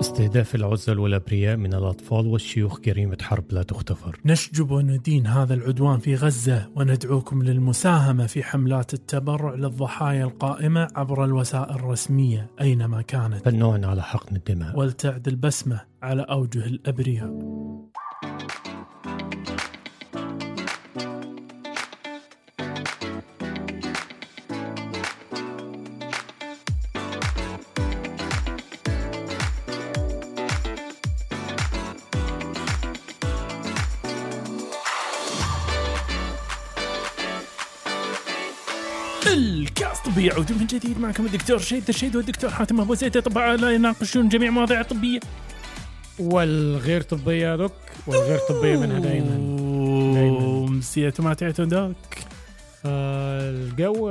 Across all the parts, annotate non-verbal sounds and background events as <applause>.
استهداف العزل والأبرياء من الأطفال والشيوخ جريمة حرب لا تغتفر نشجب وندين هذا العدوان في غزة وندعوكم للمساهمة في حملات التبرع للضحايا القائمة عبر الوسائل الرسمية أينما كانت. فالنوع على حقن الدماء. ولتعد البسمة على أوجه الأبرياء. الكاس طبي يعود من جديد معكم الدكتور شيد الشيد والدكتور حاتم أبو زيد. اطباء لا يناقشون جميع مواضيع الطبيه والغير طبية دوك والغير طبية منها دائما. مسيت ما تعتون دوك. آه الجو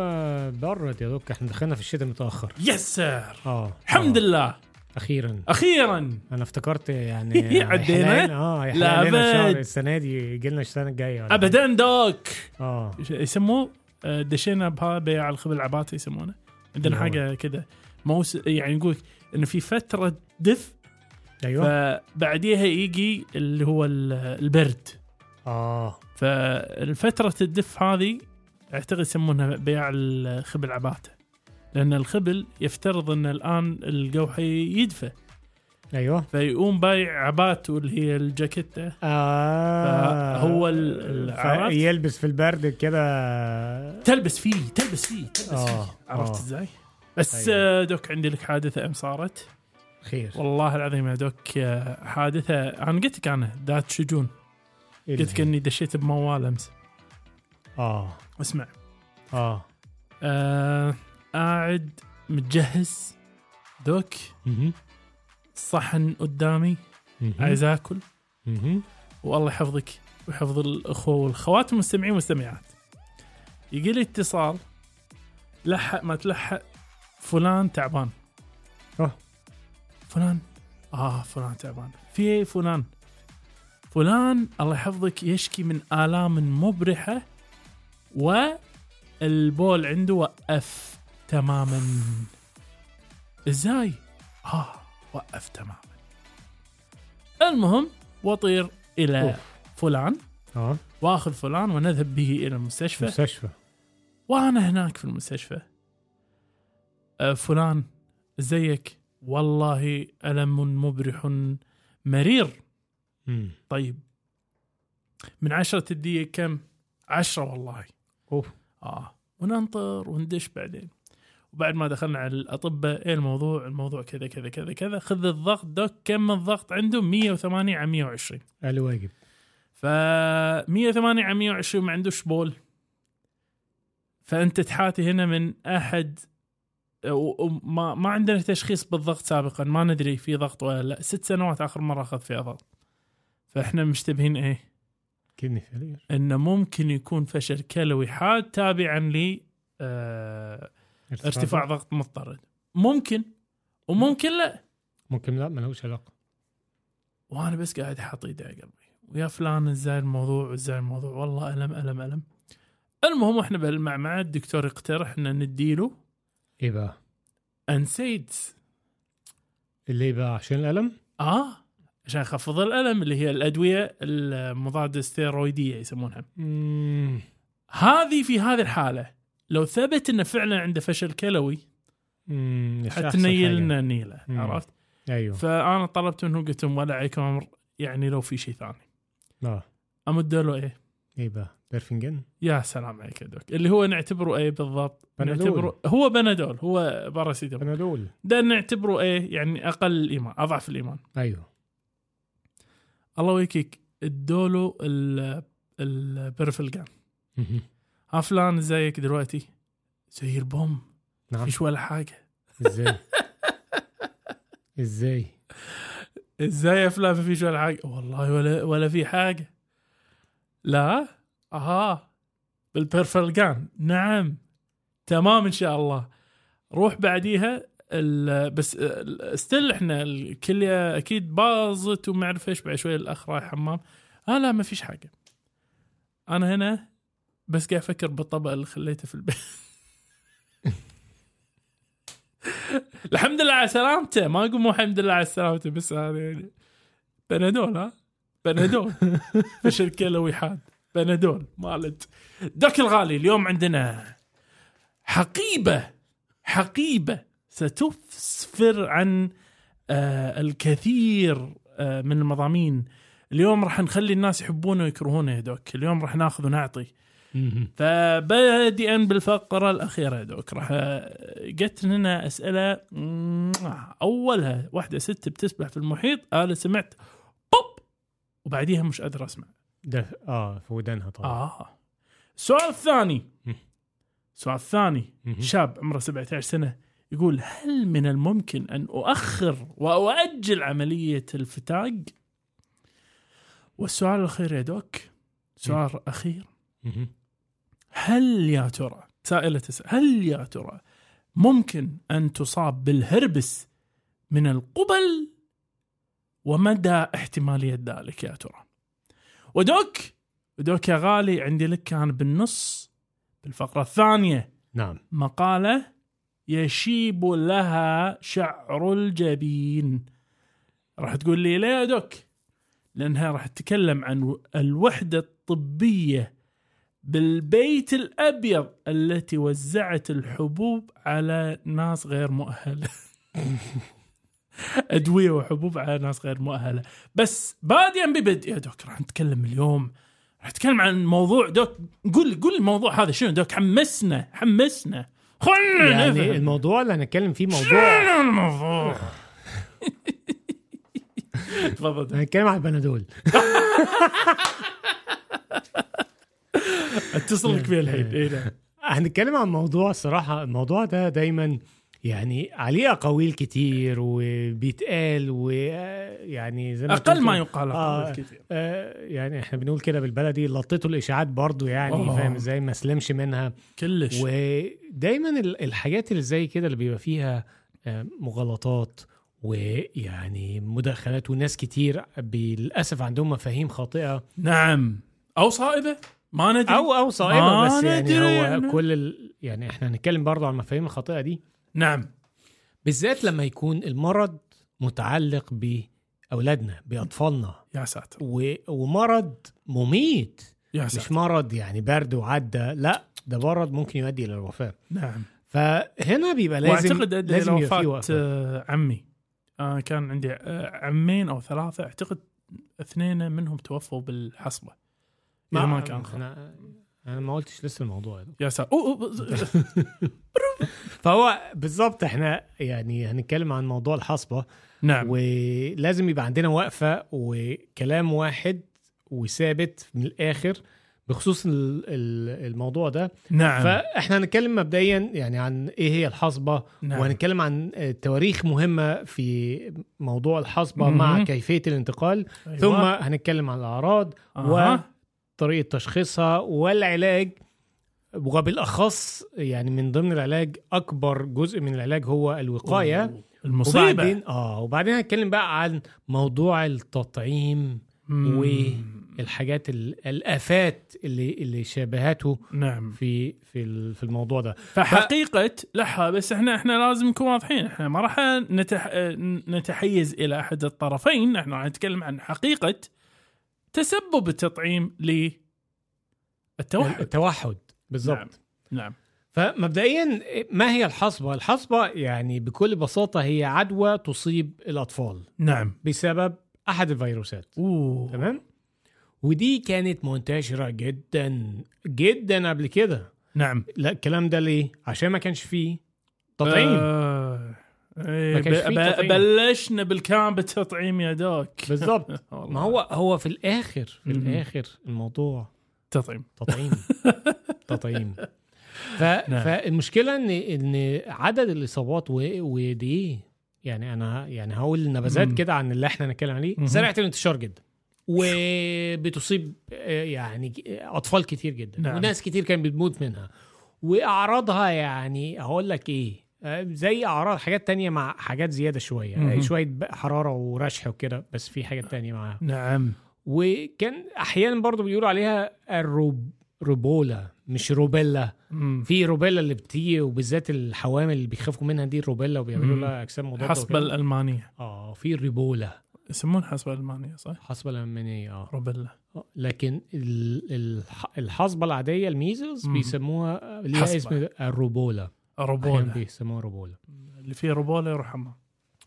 برد يا دوك إحنا دخلنا في الشتاء متأخر يس سير. آه الحمد آه. لله. أخيرا. أخيرا. أنا افتكرت يعني <laughs> عدينا؟ آه لا. السنة دي يجي لنا السنة الجاية. ولا ابدا دوك. آه. يسموه آه، دشينا بها بيع الخبز العباتي يسمونه. عندنا؟ حاجة كذا موس يعني يقول إنه في فترة دف أيوه. فبعديها يجي اللي هو ال- البرد. آه. فالفترة الدف هذه أعتقد يسمونها بيع الخبل عباته لأن الخبل يفترض إن الآن الجو حيدفى أيوه. فيقوم بايع عباته اللي هي الجاكيتة. آه. عرفت؟ يلبس في البرد كده. تلبس فيه تلبس فيه تلبس آه، فيه. عرفت آه. إزاي؟ بس أيوة. آه، دوك عندي لك حادثة أم صارت؟ خير. والله العظيم يا دوك آه، حادثة. أنا قلت لك أنا ذات شجون إيه قلت لك اني دشيت بموال أمس. آه. اسمع. آه. آه قاعد متجهز. دوك. صحن قدامي. عايز آكل. والله يحفظك ويحفظ الأخوة والخوات المستمعين والمستمعات. يجي لي اتصال لحق ما تلحق فلان تعبان. أوه. فلان. آه فلان تعبان. في فلان. فلان الله يحفظك يشكي من آلام مبرحة والبول عنده وقف تماما. إزاي؟ آه. وقف تماما. المهم واطير إلى أوف. فلان. آه وآخذ فلان ونذهب به إلى المستشفى. مستشفى. وأنا هناك في المستشفى. أه فلان ازيك والله ألم مبرح مرير. مم. طيب. من عشرة تدي كم؟ عشرة والله. اوف آه. وننطر وندش بعدين. وبعد ما دخلنا على الأطباء إيه الموضوع؟ الموضوع كذا كذا كذا كذا. خذ الضغط دوك كم الضغط عنده؟ 108 على 120 الواجب ف 108 على 120 ما عندوش بول. فأنت تحاتي هنا من أحد وما ما عندنا تشخيص بالضغط سابقا ما ندري في ضغط ولا لا. ست سنوات آخر مرة أخذ فيها ضغط فإحنا مشتبهين إيه؟ kidney failure إنه ممكن يكون فشل كلوي حاد تابعا ل آه ارتفاع ضغط. مضطرد. ممكن وممكن لا. ممكن لا ملوش علاقة. وأنا بس قاعد حاط ايدي على قلبي. ويا فلان إزاي الموضوع إزاي الموضوع. والله ألم ألم ألم. المهم إحنا بالمعمعة الدكتور يقترح إن نديله بقى NSAIDs اللي بقى عشان الألم؟ آه عشان يخفض الألم اللي هي الأدوية المضادة الستيرويديه يسمونها. مم. هذه في هذه الحالة. لو ثبت إنه فعلا عنده فشل كلوي مم. مش أحسن حتنيل حاجة. لنا نيله. عرفت؟ أيوه. فأنا طلبت منه قلت لهم ولا عليكم أمر يعني لو في شيء ثاني. آه. أمد له إيه؟ بقى؟ Perfalgan يا سلام عليك يا دوك. اللي هو نعتبره إيه بالضبط؟ بنادول. نعتبره هو بنادول هو باراسيتامول بنادول. ده نعتبره إيه؟ يعني أقل الإيمان أضعف الإيمان. أيوه. الله ويكيك ادوله ال البرفلجان. ها فلان ازيك دلوقتي. زي البوم نعم. فيش ولا حاجة. إزاي؟ <laughs> إزاي؟ إزاي يا فلان ما فيش ولا حاجة؟ والله ولا ولا في حاجة. لا؟ أها. بالبرفلجان نعم. تمام إن شاء الله. روح بعديها بس still إحنا الكليه أكيد باظت وما أعرف إيش بعد شوي الأخ رايح حمام. آه لا ما فيش حاجة. أنا هنا بس قاعد أفكر بالطبق اللي خليته في البيت. <laughs> الحمد لله على سلامته. ما أقول مو الحمد لله على سلامته بس هذا يعني. بنادول ها؟ بنادول. فشل كلوي حاد بنادول. مالت. دوك الغالي اليوم عندنا حقيبة حقيبة ستسفر عن آه الكثير آه من المضامين. اليوم راح نخلي الناس يحبونه ويكرهونه يا دوك. اليوم راح ناخذ ونعطي. فبادئا بالفقرة الأخيرة يا دوك. راح جت لنا أسئلة أولها واحدة ست بتسبح في المحيط أنا سمعت بوب وبعديها مش قادر أسمع. ده آه في ودانها طبعا. آه. السؤال الثاني. السؤال الثاني. شاب عمره 17 سنة يقول هل من الممكن أن أؤخر وأؤجل عملية الفتاق؟ والسؤال الأخير يا دوك. سؤال أخير. هل يا ترى سائلة تسأل هل يا ترى ممكن أن تصاب بالهربس من القبل؟ ومدى احتمالية ذلك يا ترى؟ ودوك ودوك يا غالي عندي لك كان بالنص بالفقرة الثانية. نعم. مقالة يشيب لها شعر الجبين. راح تقول لي ليه يا دوك؟ لأنها راح تتكلم عن الوحدة الطبية بالبيت الأبيض التي وزعت الحبوب على ناس غير مؤهلة. <laughs> أدوية وحبوب على ناس غير مؤهلة. بس بادئا ببدء. يا دوك راح نتكلم اليوم. راح نتكلم عن موضوع دوك قول قول الموضوع هذا شنو دوك؟ حمسنا حمسنا. خلنا يعني نفهم. الموضوع اللي هنتكلم فيه موضوع. شنو الموضوع؟ <laughs> تفضل. هنتكلم على البنادول. <laughs> اتصل لك فيه الحين. إيه نعم. هنتكلم عن موضوع الصراحة الموضوع ده دايما يعني عليه أقاويل كتير وبيتقال ويعني زي ما أقل ما يقال آه، كثير آه يعني إحنا بنقول كده بالبلدي لطيته الإشاعات برضو يعني آه. فاهم إزاي؟ ما سلمش منها. كلش. ودايما ال- الحاجات اللي زي كده اللي بيبقى فيها آه، مغالطات ويعني مداخلات وناس كتير للأسف عندهم مفاهيم خاطئة. نعم. أو صائبة. ما ندري. أو أو صائبه بس يعني ندري هو يعني. كل ال... يعني إحنا هنتكلم برضه عن المفاهيم الخاطئة دي. نعم. بالذات لما يكون المرض متعلق بأولادنا بأطفالنا. يا ساتر. و... ومرض مميت. يا مش ساتر. مرض يعني برد وعدى لا ده مرض ممكن يؤدي إلى الوفاة. نعم. فهنا بيبقى لازم وأعتقد لازم وقفة. آه، عمي. آه كان عندي آه، عمين أو ثلاثة أعتقد اثنين منهم توفوا بالحصبه ما, ما كان خطأ. أنا أنا ما قلتش لسه الموضوع ده يا ساتر <laughs> فهو بالظبط إحنا يعني هنتكلم عن موضوع الحصبة نعم ولازم يبقى عندنا وقفة وكلام واحد وثابت من الآخر بخصوص ال- ال- الموضوع ده نعم فإحنا هنتكلم مبدئيا يعني عن إيه هي الحصبة نعم. وهنتكلم عن تواريخ مهمة في موضوع الحصبة. مع كيفية الانتقال أيوة. ثم هنتكلم عن الأعراض أها. وطريقه تشخيصها والعلاج وبالأخص يعني من ضمن العلاج أكبر جزء من العلاج هو الوقاية. المصيبه وبعدين آه وبعدين هنتكلم بقى عن موضوع التطعيم مم. والحاجات ال- الآفات اللي اللي شابهته نعم. في في في الموضوع ده. فحقيقة لا بس إحنا إحنا لازم نكون واضحين. إحنا ما راح نتح... نتحيز إلى أحد الطرفين. إحنا راح نتكلم عن حقيقة تسبب التطعيم للتوحد التوحد. بالظبط نعم فمبدئيا ما هي الحصبة؟ الحصبة يعني بكل بساطة هي عدوى تصيب الأطفال. نعم. بسبب أحد الفيروسات. أوه. تمام؟ ودي كانت منتشرة جدا جدا قبل كده. نعم. لا الكلام ده ليه؟ عشان ما كانش فيه تطعيم. آه. إيه، تطعيم. بلشنا بالكلام بالتطعيم يا دوك بالظبط <laughs> والله. ما هو هو في الآخر في. الآخر الموضوع تطعيم تطعيم <laughs> تطعيم ف... نعم. فالمشكلة ان إن عدد الإصابات و... ودي يعني أنا يعني هقول. نبذات كده عن اللي إحنا هنتكلم عليه. سريعة الانتشار جدا وبتصيب آه، يعني أطفال كتير جدا نعم. وناس كتير كانت بتموت منها وأعراضها يعني هقول لك إيه زي أعراض حاجات تانية مع حاجات زيادة شوية مهم. آه، شوية حرارة ورشح وكده بس في حاجات تانية معاها نعم وكان أحيانا برضو بيقولوا عليها الروب روبولا مش روبيلا مم. في روبيلا اللي بتيجي وبالذات الحوامل اللي بيخافوا منها دي الروبيلا وبيعملوا. لها أجسام مضادة وكده. الألمانية آه في الريبولا يسمون حصبه الألمانية صح؟ حصبه الألمانية آه روبيلا آه، لكن ال- الح- الحصبة العادية الميزلز. بيسموها ليها. اسم الروبولا أحيانا روبولا بيسموها روبولا اللي فيه روبولا يروح حمام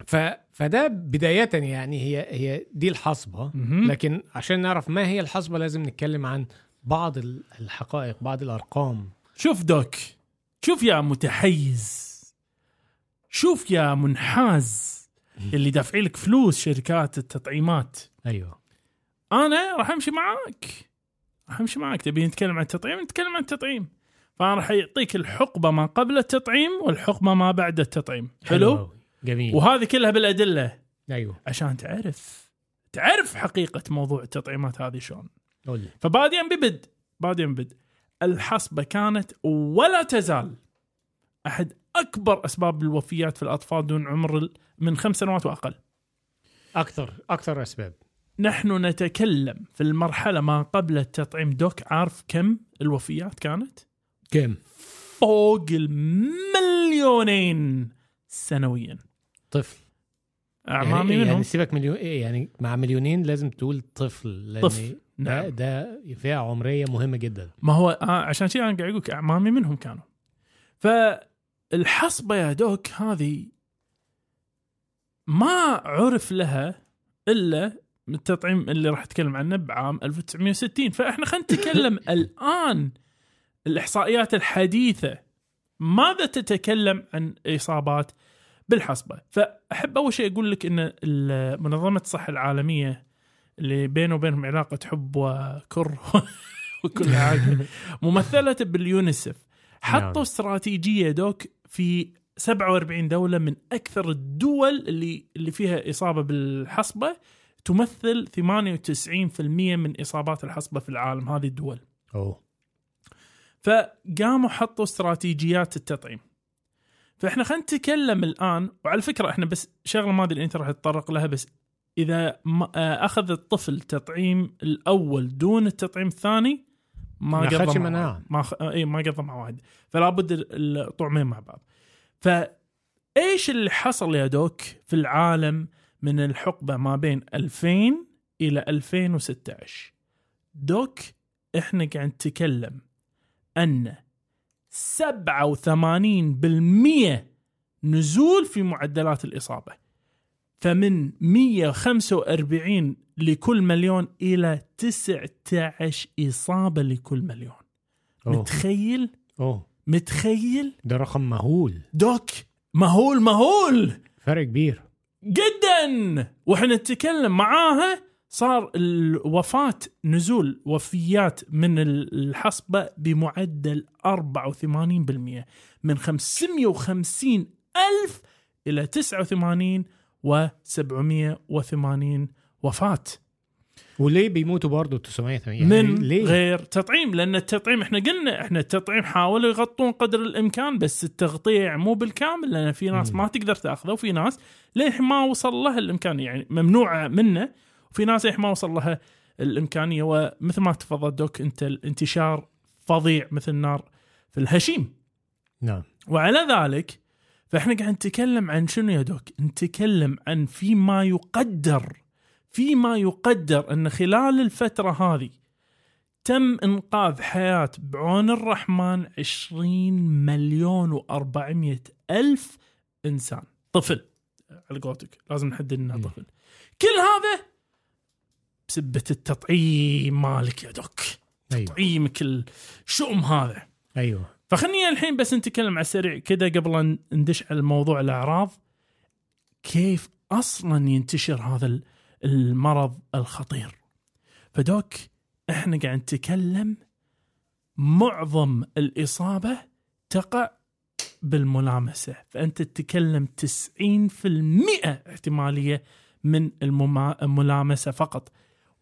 ف... فده بداية يعني هي هي دي الحصبة. مهم. لكن عشان نعرف ما هي الحصبة لازم نتكلم عن بعض ال- الحقائق بعض الأرقام. شوف دوك. شوف يا متحيز. شوف يا منحاز. اللي دافعين لك فلوس شركات التطعيمات. أيوه. أنا راح أمشي معاك. راح أمشي معاك. تبي نتكلم عن التطعيم؟ نتكلم عن التطعيم. فانا راح يعطيك الحقبة ما قبل التطعيم والحقبة ما بعد التطعيم. حلو؟ أوي. جميل. وهذه كلها بالأدلة. أيوه. عشان تعرف تعرف حقيقة موضوع التطعيمات هذه شلون. فباديا ببد باديا ببد. الحصبة كانت ولا تزال أحد أكبر أسباب الوفيات في الأطفال دون عمر من خمس سنوات وأقل. أكثر أكثر أسباب. نحن نتكلم في المرحلة ما قبل التطعيم. دوك عارف كم الوفيات كانت؟ كم؟ فوق المليونين سنويا. طفل. أعمامي يعني, منهم يعني سيبك مليون إيه يعني مع مليونين لازم تقول طفل لأن طفل، ده نعم. ده فئة عمرية مهمة جدا. ما هو آه عشان شيء أنا قاعد أقول لك أعمامي منهم كانوا. فالحصبة يا دوك هذه ما عرف لها إلا التطعيم اللي راح أتكلم عنه بعام 1960 فإحنا خلينا نتكلم <laughs> الآن الإحصائيات الحديثة ماذا تتكلم عن إصابات بالحصبة؟ فأحب أول شيء أقول لك إن منظمة الصحة العالمية اللي بينه وبينهم علاقة حب وكره <laughs> وكل <laughs> حاجة ممثلة باليونيسف نعم. حطوا استراتيجية دوك في 47 دولة من أكثر الدول اللي اللي فيها إصابة بالحصبة تمثل 98% من إصابات الحصبة في العالم هذه الدول. أوه. فقاموا حطوا استراتيجيات التطعيم. فإحنا خلينا نتكلم الآن وعلى فكرة إحنا بس شغلة ما أدري إنت راح تتطرق لها بس إذا ما آه، أخذ الطفل تطعيم الأول دون التطعيم الثاني ما قضى. ما خ... إي ما قضى مع واحد. فلا بد ال- الطعمين مع بعض. فايش اللي حصل يا دوك في العالم من الحقبة ما بين 2000 إلى 2016 دوك إحنا قاعد نتكلم أن 87% نزول في معدلات الإصابة فمن 145 لكل مليون إلى 19 إصابة لكل مليون. أوه. متخيل؟ أوه. متخيل؟ ده رقم مهول. دوك مهول مهول! فرق كبير. جدا! وإحنا نتكلم معاها صار الوفاة نزول وفيات من الحصبة بمعدل 84% من 550 ألف إلى 89 و 780 وفاة وليه بيموتوا برضه 980 من يعني ليه؟ غير تطعيم لأن التطعيم إحنا قلنا إحنا التطعيم حاولوا يغطون قدر الإمكان بس التغطية مو بالكامل لأن في ناس. ما تقدر تأخذه وفي ناس للحين ما وصل لها الامكانيه يعني ممنوعه منه وفي ناس للحين ما وصل لها الإمكانية. ومثل ما تفضل دوك أنت الانتشار فظيع مثل النار في الهشيم. نعم. وعلى ذلك فإحنا قاعد نتكلم عن شنو يا دوك؟ نتكلم عن فيما يقدر فيما يقدر أن خلال الفترة هذه تم إنقاذ حياة بعون الرحمن 20 مليون و400 ألف إنسان. طفل على قولتك لازم نحدد إنه. طفل. كل هذا بسبة التطعيم مالك يا دوك. أيوه. تطعيمك الشؤم هذا. أيوه. فخلني الحين بس نتكلم على السريع كذا قبل أن ندش على موضوع الأعراض. كيف أصلا ينتشر هذا ال- المرض الخطير؟ فدوك إحنا قاعد نتكلم معظم الإصابة تقع بالملامسة. فأنت تتكلم 90% احتمالية من الملامسة فقط.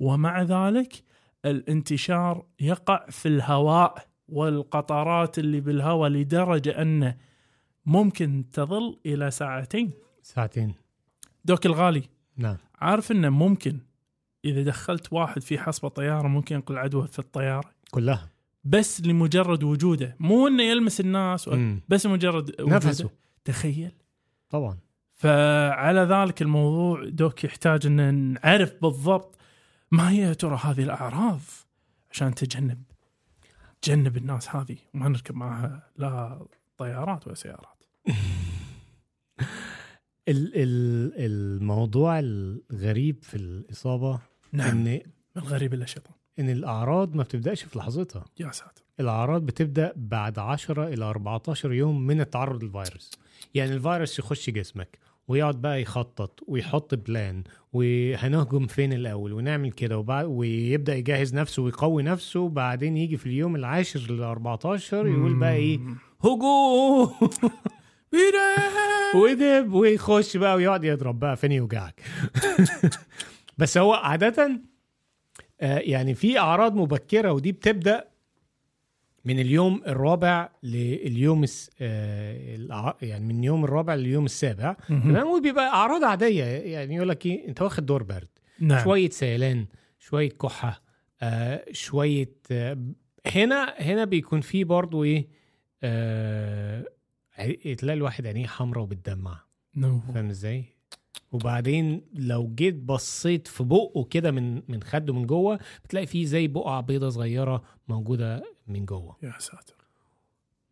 ومع ذلك الانتشار يقع في الهواء والقطرات اللي بالهواء لدرجة أنه ممكن تظل إلى ساعتين. ساعتين. دوك الغالي. نعم. عارف إنه ممكن. إذا دخلت واحد في حصبه طياره ممكن ينقل عدوى في الطيارة. كلها. بس لمجرد وجوده. مو إنه يلمس الناس و- مم. بس مجرد وجوده. نفسه. تخيل. طبعا. فعلى ذلك الموضوع دوك يحتاج إن نعرف بالضبط ما هي يا ترى هذه الأعراض؟ عشان تجنب تجنب الناس هذه. وما نركب معها لا طيارات ولا سيارات. <laughs> ال- ال- الموضوع الغريب في الإصابة نعم. إن من الغريب إلا شيطان إن الأعراض ما بتبدأش في لحظتها. يا ساتر. الأعراض بتبدأ بعد 10 إلى 14 يوم من التعرض للفيروس. يعني الفيروس يخش جسمك. ويقعد بقى يخطط ويحط بلان وهنهجم فين الأول؟ ونعمل كده وبعد ويبدأ يجهز نفسه ويقوي نفسه وبعدين يجي في اليوم العاشر ل 14 يقول بقى إيه. هجوم! <laughs> ودب ويخش بقى ويقعد يضرب بقى فين يوجعك. <laughs> بس هو عادة آه، يعني في أعراض مبكرة ودي بتبدأ من اليوم الرابع لليوم الس... آه، يعني من اليوم الرابع لليوم السابع. تمام؟ وبيبقى أعراض عادية. يعني يقول لك إيه أنت واخد دور برد. نعم. شوية سيلان شوية كحة آه شوية آه هنا هنا بيكون في برضو إيه آه تلاقي الواحد عينيه حمراء وبتدمع. فاهم إزاي؟ وبعدين لو جيت بصيت في بقه كده من من خده من جوه بتلاقي فيه زي بقعة بيضة صغيرة موجودة من جوه يا ساتر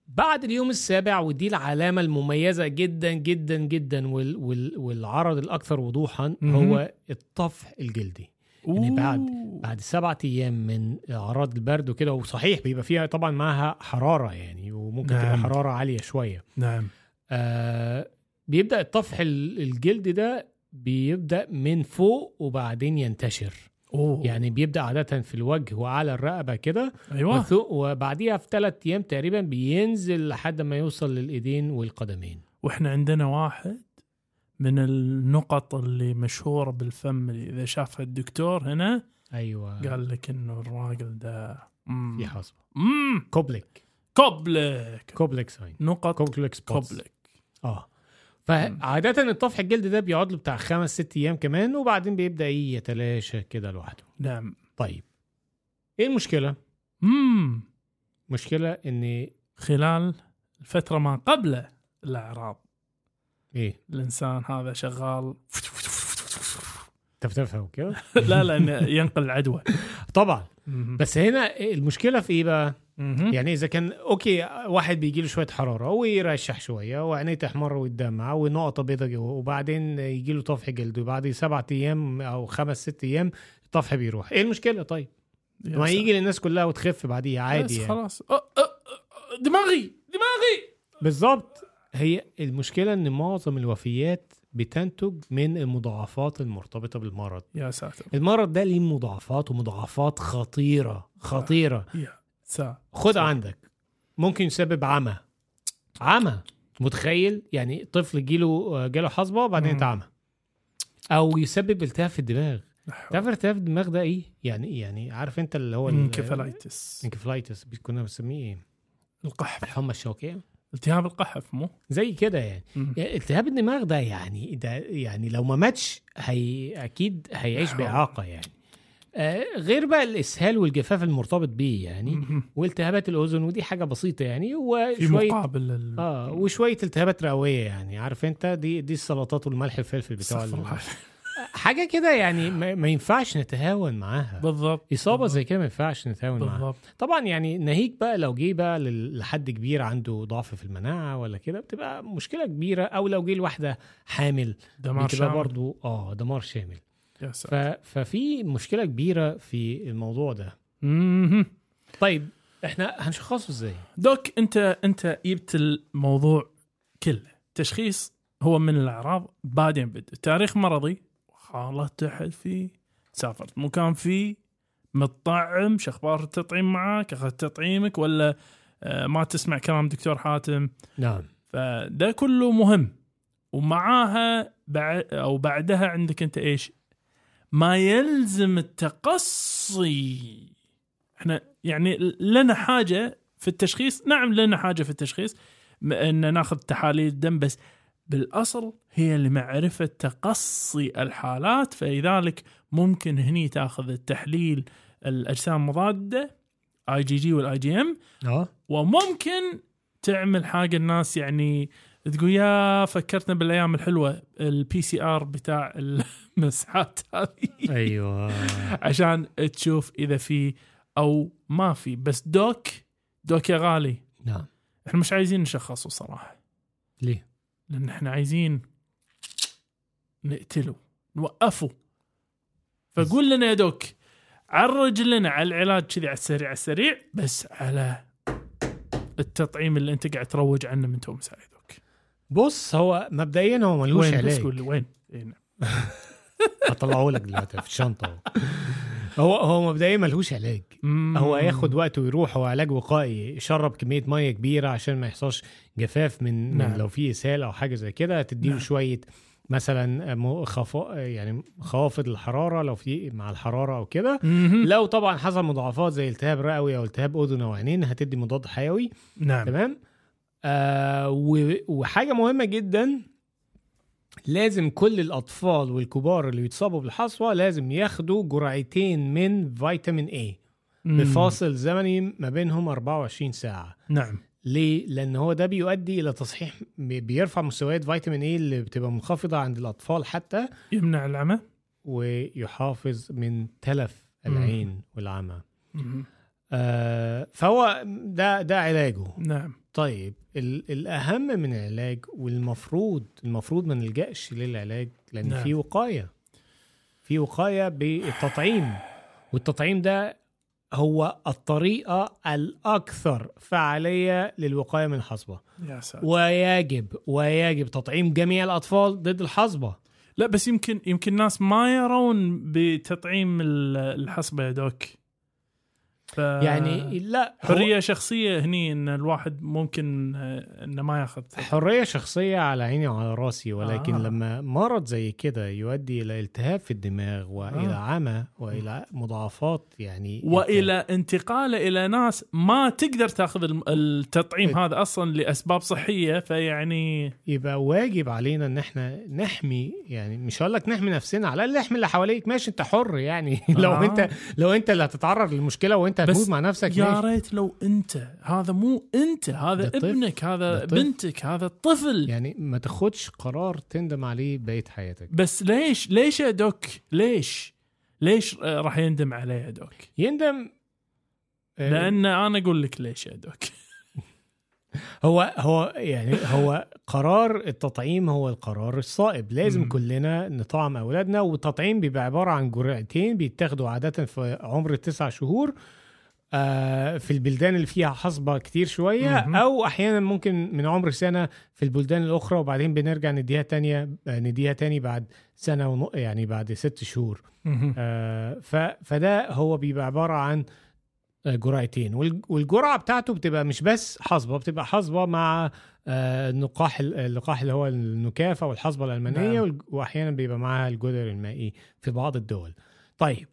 بعد اليوم السابع ودي العلامة المميزة جدا جدا جدا وال وال والعرض الأكثر وضوحا. هو الطفح الجلدي يعني بعد-. بعد سبعة أيام من أعراض البرد وكده وصحيح بيبقى فيها طبعا معها حرارة يعني وممكن نعم. تبقى حرارة عالية شوية نعم آه بيبدأ الطفح ال- الجلد ده بيبدأ من فوق وبعدين ينتشر. أوه. يعني بيبدأ عادة في الوجه وعلى الرقبة كده. أيوه. وبعديها في ثلاث أيام تقريبا بينزل لحد ما يوصل للإيدين والقدمين. وإحنا عندنا واحد من النقط اللي مشهورة بالفم اللي إذا شافها الدكتور هنا أيوة. قال لك إنه الراجل ده. في حصبة. مم. Koplik. Koplik Koplik sign. نقط Koplik spots. Koplik آه. فعادة الطفح الجلد ده بيقعد له بتاع خمس ست أيام كمان وبعدين بيبدأ إيه يتلاشى كده لوحده. نعم طيب إيه المشكلة؟ مم. مشكلة إن خلال الفترة ما قبل الاعراض إيه الإنسان هذا شغال تفتفها وكده <laughs> لا لا ينقل العدوى طبعا. بس هنا المشكلة في إيه بقى؟ يعني إذا كان أوكي واحد بيجي له شوية حرارة ويرشح شوية وعينيه تحمر ويتدمع ونقطة بيضة جوه وبعدين يجي له طفح جلد وبعد سبعة أيام أو خمس ست أيام الطفح بيروح. إيه المشكلة طيب؟ ما. يجي للناس كلها وتخف بعديها عادي يعني. خلاص. أه، أه، أه، دماغي دماغي! بالظبط هي المشكلة إن معظم الوفيات بتنتج من المضاعفات المرتبطة بالمرض. يا ساتر. المرض ده ليه مضاعفات ومضاعفات خطيرة خطيرة. يا ساتر خد صح. عندك. ممكن يسبب عمى. عمى. متخيل؟ يعني طفل جيله جاله حصبة وبعدين. اتعمى. أو يسبب التهاب في الدماغ. تعرف التهاب الدماغ ده إيه؟ يعني يعني عارف أنت اللي هو encephalitis. encephalitis كنا بنسميه إيه؟ القحف. الحمى الشوكية. التهاب القحف مو؟ زي كده يعني. مم. يعني التهاب الدماغ ده يعني ده يعني لو ما ماتش هي أكيد هيعيش. بإعاقة يعني. غير بقى الإسهال والجفاف المرتبط بيه يعني. والتهابات الأذن ودي حاجة بسيطة يعني في وشويه مقابل ال- آه وشوية التهابات رئوية يعني عارف أنت؟ دي دي السلطات والملح الفلفل بتوع استغفر الله. ال- <laughs> حاجة كده يعني ما, ما ينفعش نتهاون معاها. بالضبط. إصابة زي كده ما ينفعش نتهاون معاها. بالضبط. طبعا يعني ناهيك بقى لو جه بقى لل- لحد كبير عنده ضعف في المناعة ولا كده بتبقى مشكلة كبيرة أو لو جه لواحده حامل دمار بتبقى شامل. برضو آه دمار شامل. ف... ففي مشكلة كبيرة في الموضوع ده. مهم. طيب إحنا هنشخصه إزاي؟ دوك انت انت جبت الموضوع كله. تشخيص هو من الأعراض بعدين بد تاريخ مرضي خالط احد فيه سافرت مكان فيه متطعم شخبار التطعيم معاك أخذت تطعيمك ولا آه، ما تسمع كلام دكتور حاتم؟ نعم. فده كله مهم. ومعاها بعد أو بعدها عندك أنت إيش؟ ما يلزم التقصي. إحنا يعني لنا حاجة في التشخيص نعم لنا حاجة في التشخيص إن ناخذ تحاليل الدم بس. بالأصل هي لمعرفة تقصي الحالات فلذلك ممكن هني تاخذ التحليل الأجسام المضاده IgG وال IgM آه. وممكن تعمل حاجة الناس يعني تقول يا فكرتنا بالأيام الحلوة ال PCR بتاع المسحات هذه. أيوه. <laughs> عشان تشوف إذا في أو ما في. بس doc doc يا غالي. نعم. إحنا مش عايزين نشخصه صراحة. ليه؟ لأن إحنا عايزين نقتله نوقفه. فقول لنا يا دوك عرج لنا على العلاج كذي على السريع على السريع بس على التطعيم اللي أنت قاعد تروج عنه من توم ساعي دوك بص هو مبدئيا هو ملوش وين علاج وين نعم. <laughs> هطلعه لك دلوقتي في الشنطة هو هو مبدئيا ملهوش علاج مم. هو هياخد وقت ويروح هو علاج وقائي يشرب كمية مية كبيرة عشان ما يحصلش جفاف من, من نعم. لو في إسهال أو حاجة زي كده تديله نعم. شوية مثلا خفا يعني خوافض الحرارة لو في مع الحرارة أو كده. لو طبعا حصل مضاعفات زي التهاب رئوي أو التهاب أذن أو عينين هتدي مضاد حيوي نعم تمام آه وحاجة مهمة جدا لازم كل الأطفال والكبار اللي بيتصابوا بالحصوة لازم ياخدوا جرعتين من فيتامين مم. بفاصل زمني ما بينهم 24 ساعة. نعم. ليه؟ لأن هو ده بيؤدي إلى تصحيح بيرفع مستويات فيتامين اي اللي بتبقى منخفضة عند الأطفال حتى يمنع العمى. ويحافظ من تلف العين والعمى. آه فهو ده ده علاجه. نعم. طيب ال- الأهم من العلاج والمفروض المفروض ما نلجأش للعلاج لأن نعم. في وقاية. في وقاية بالتطعيم. والتطعيم ده هو الطريقة الأكثر فعالية للوقاية من الحصبة. يا ساتر. ويجب ويجب تطعيم جميع الأطفال ضد الحصبة. لا بس يمكن يمكن ناس ما يرون بتطعيم ال- الحصبة يا دوك. ف يعني لا هو- حريه شخصية هني إن الواحد ممكن آه، إنه ما ياخذ حرية شخصية على عيني وعلى راسي ولكن آه. لما مرض زي كده يؤدي إلى التهاب في الدماغ وإلى آه. عمى وإلى مضاعفات يعني وإلى انتقاله إلى ناس ما تقدر تاخذ التطعيم إيه. هذا أصلا لأسباب صحية فيعني يبقى واجب علينا إن إحنا نحمي يعني مش هقول لك نحمي نفسنا على الأقل نحمي اللي حواليك ماشي أنت حر يعني <laughs> لو آه. أنت لو أنت اللي هتتعرض للمشكلة وأنت بس هتموت مع نفسك يا ريت لو أنت هذا مو أنت هذا. ابنك هذا. بنتك هذا طفل يعني ما تاخدش قرار تندم عليه بقية حياتك بس ليش ليش يا دوك ليش ليش راح يندم عليه يا دوك يندم آه، لأن أنا أقول لك ليش يا دوك <laughs> هو هو يعني هو قرار التطعيم هو القرار الصائب لازم مم. م. كلنا نطعم أولادنا والتطعيم بيبقى عبارة عن جرعتين بيتاخدوا عادة في عمر التسع شهور في البلدان اللي فيها حصبة كتير شوية. أو أحيانا ممكن من عمر سنة في البلدان الأخرى وبعدين بنرجع نديها تانية آه، نديها تاني بعد سنة ونق يعني بعد ست شهور آه، ف- فده هو بيبقى عبارة عن آه، جرعتين والج- والجرعة بتاعته بتبقى مش بس حصبة بتبقى حصبة مع آه، النقاح ال- اللقاح اللي هو النكاف أو الحصبه الألمانية نعم. وأحيانا بيبقى معاها الجدر المائي في بعض الدول طيب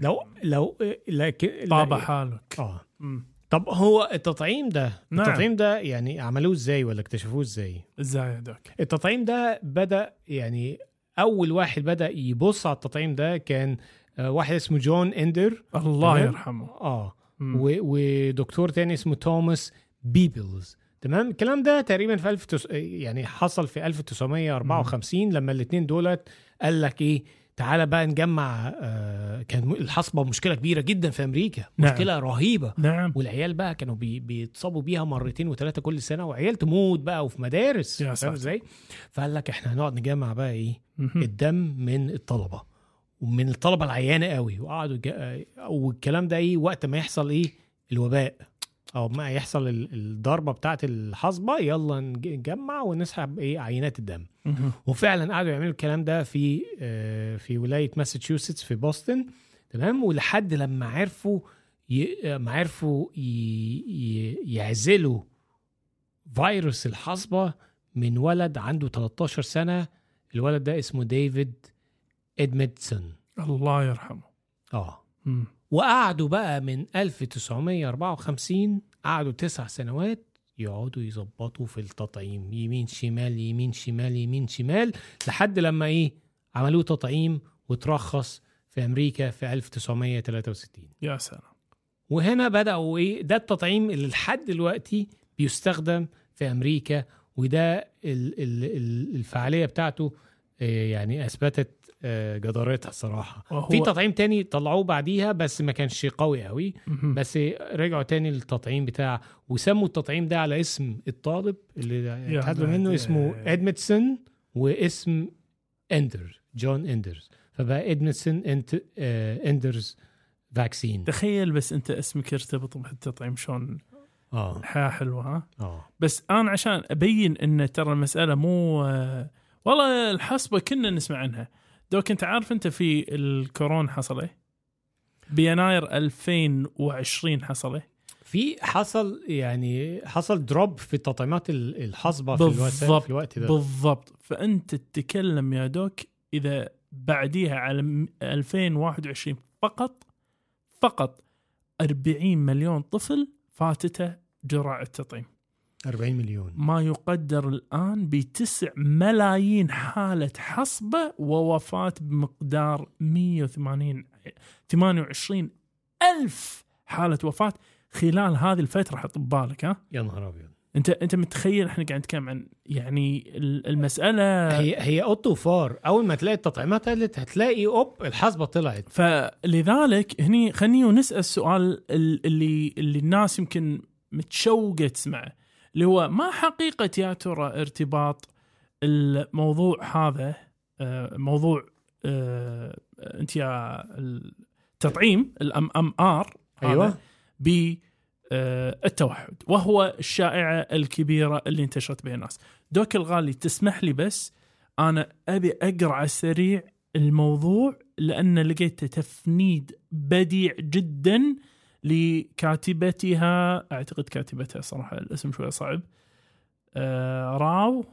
لو لو لكن طابع حالك. آه. مم. طب هو التطعيم ده نعم. التطعيم ده يعني عملوه إزاي ولا اكتشفوه إزاي؟ إزاي يا doc التطعيم ده بدأ يعني أول واحد بدأ يبص على التطعيم ده كان آه، واحد اسمه جون إندر. الله تمام؟ يرحمه. آه. مم. و- ودكتور تاني اسمه توماس بيبلز. تمام؟ الكلام ده تقريبا في 1000 يعني حصل في 1954 لما الاثنين دولت قال لك إيه؟ تعالى بقى نجمع آه كان الحصبة مشكلة كبيرة جدا في أمريكا نعم. مشكلة رهيبة. نعم. والعيال بقى كانوا بي بيتصابوا بيها مرتين وثلاثه كل سنة وعيال تموت بقى وفي مدارس. فاهم. إزاي؟ فقال لك إحنا هنقعد نجمع بقى إيه؟ مهم. الدم من الطلبة. ومن الطلبة العيانة قوي. وقعدوا جا... والكلام ده إيه؟ وقت ما يحصل إيه؟ الوباء. أو ما يحصل ال- الضربة بتاعت الحصبة يلا نج- نجمع ونسحب إيه عينات الدم. وفعلا قعدوا يعملوا الكلام ده في آه، في ولاية ماساتشوستس في بوسطن. تمام؟ ولحد لما عرفوا ي... ما عرفوا ي... ي... يعزلوا فيروس الحصبة من ولد عنده 13 سنة. الولد ده اسمه ديفيد إدميدسون. الله يرحمه. آه. وقعدوا بقى من 1954 قعدوا تسع سنوات يقعدوا يظبطوا في التطعيم يمين شمال يمين شمال يمين شمال لحد لما إيه؟ عملوه تطعيم وترخص في أمريكا في 1963 يا سلام. وهنا بدأوا إيه؟ ده التطعيم اللي لحد دلوقتي بيستخدم في أمريكا وده ال- ال- ال- الفعالية بتاعته آه، يعني أثبتت جدارتها الصراحة. في تطعيم تاني طلعوه بعديها بس ما كانش قوي قوي. بس رجعوا تاني للتطعيم بتاع وسموا التطعيم ده على اسم الطالب اللي اتهدوا بعد- منه اسمه ادميتسون واسم اندر جون اندرز فبقى ادميتسون انت آه، اندرز vaccine تخيل بس انت اسمك يرتبط بهالتطعيم شلون آه. حلوة ها؟ آه. بس أنا عشان أبين إن ترى المسألة مو آه، والله الحصبة كنا نسمع عنها. doc انت عارف انت في الكورونا حصل إيه؟ بيناير 2020 حصل إيه؟ في حصل يعني حصل drop في التطعيمات ال- الحصبة في الوقت في الوقت ده بالضبط فأنت تتكلم يا دوك إذا بعديها على م- 2021 فقط فقط 40 مليون طفل فاتته جرعة التطعيم 40 مليون. ما يقدر الآن بتسع ملايين حالة حصبة ووفاة بمقدار 180 28 ألف حالة وفاة خلال هذه الفترة. حط ببالك ها؟ يا نهار أبيض. انت أنت متخيل إحنا قاعد نتكلم عن يعني ال- المسألة؟ هي هي قط وفار أول ما تلاقي التطعيمات قلت هتلاقي أوب الحصبة طلعت. فلذلك هني خلينا نسال السؤال ال- اللي اللي الناس يمكن متشوقة تسمعه. اللي هو ما حقيقة يا ترى ارتباط الموضوع هذا آه، موضوع آه، انت يا التطعيم ال MMR أيوه بالتوحد وهو الشائعة الكبيرة اللي انتشرت بين الناس. دوك الغالي تسمح لي بس أنا أبي أقرأ على السريع الموضوع لأن لقيته تفنيد بديع جدا لكاتبتها أعتقد كاتبتها صراحة الاسم شوي صعب. آه راو؟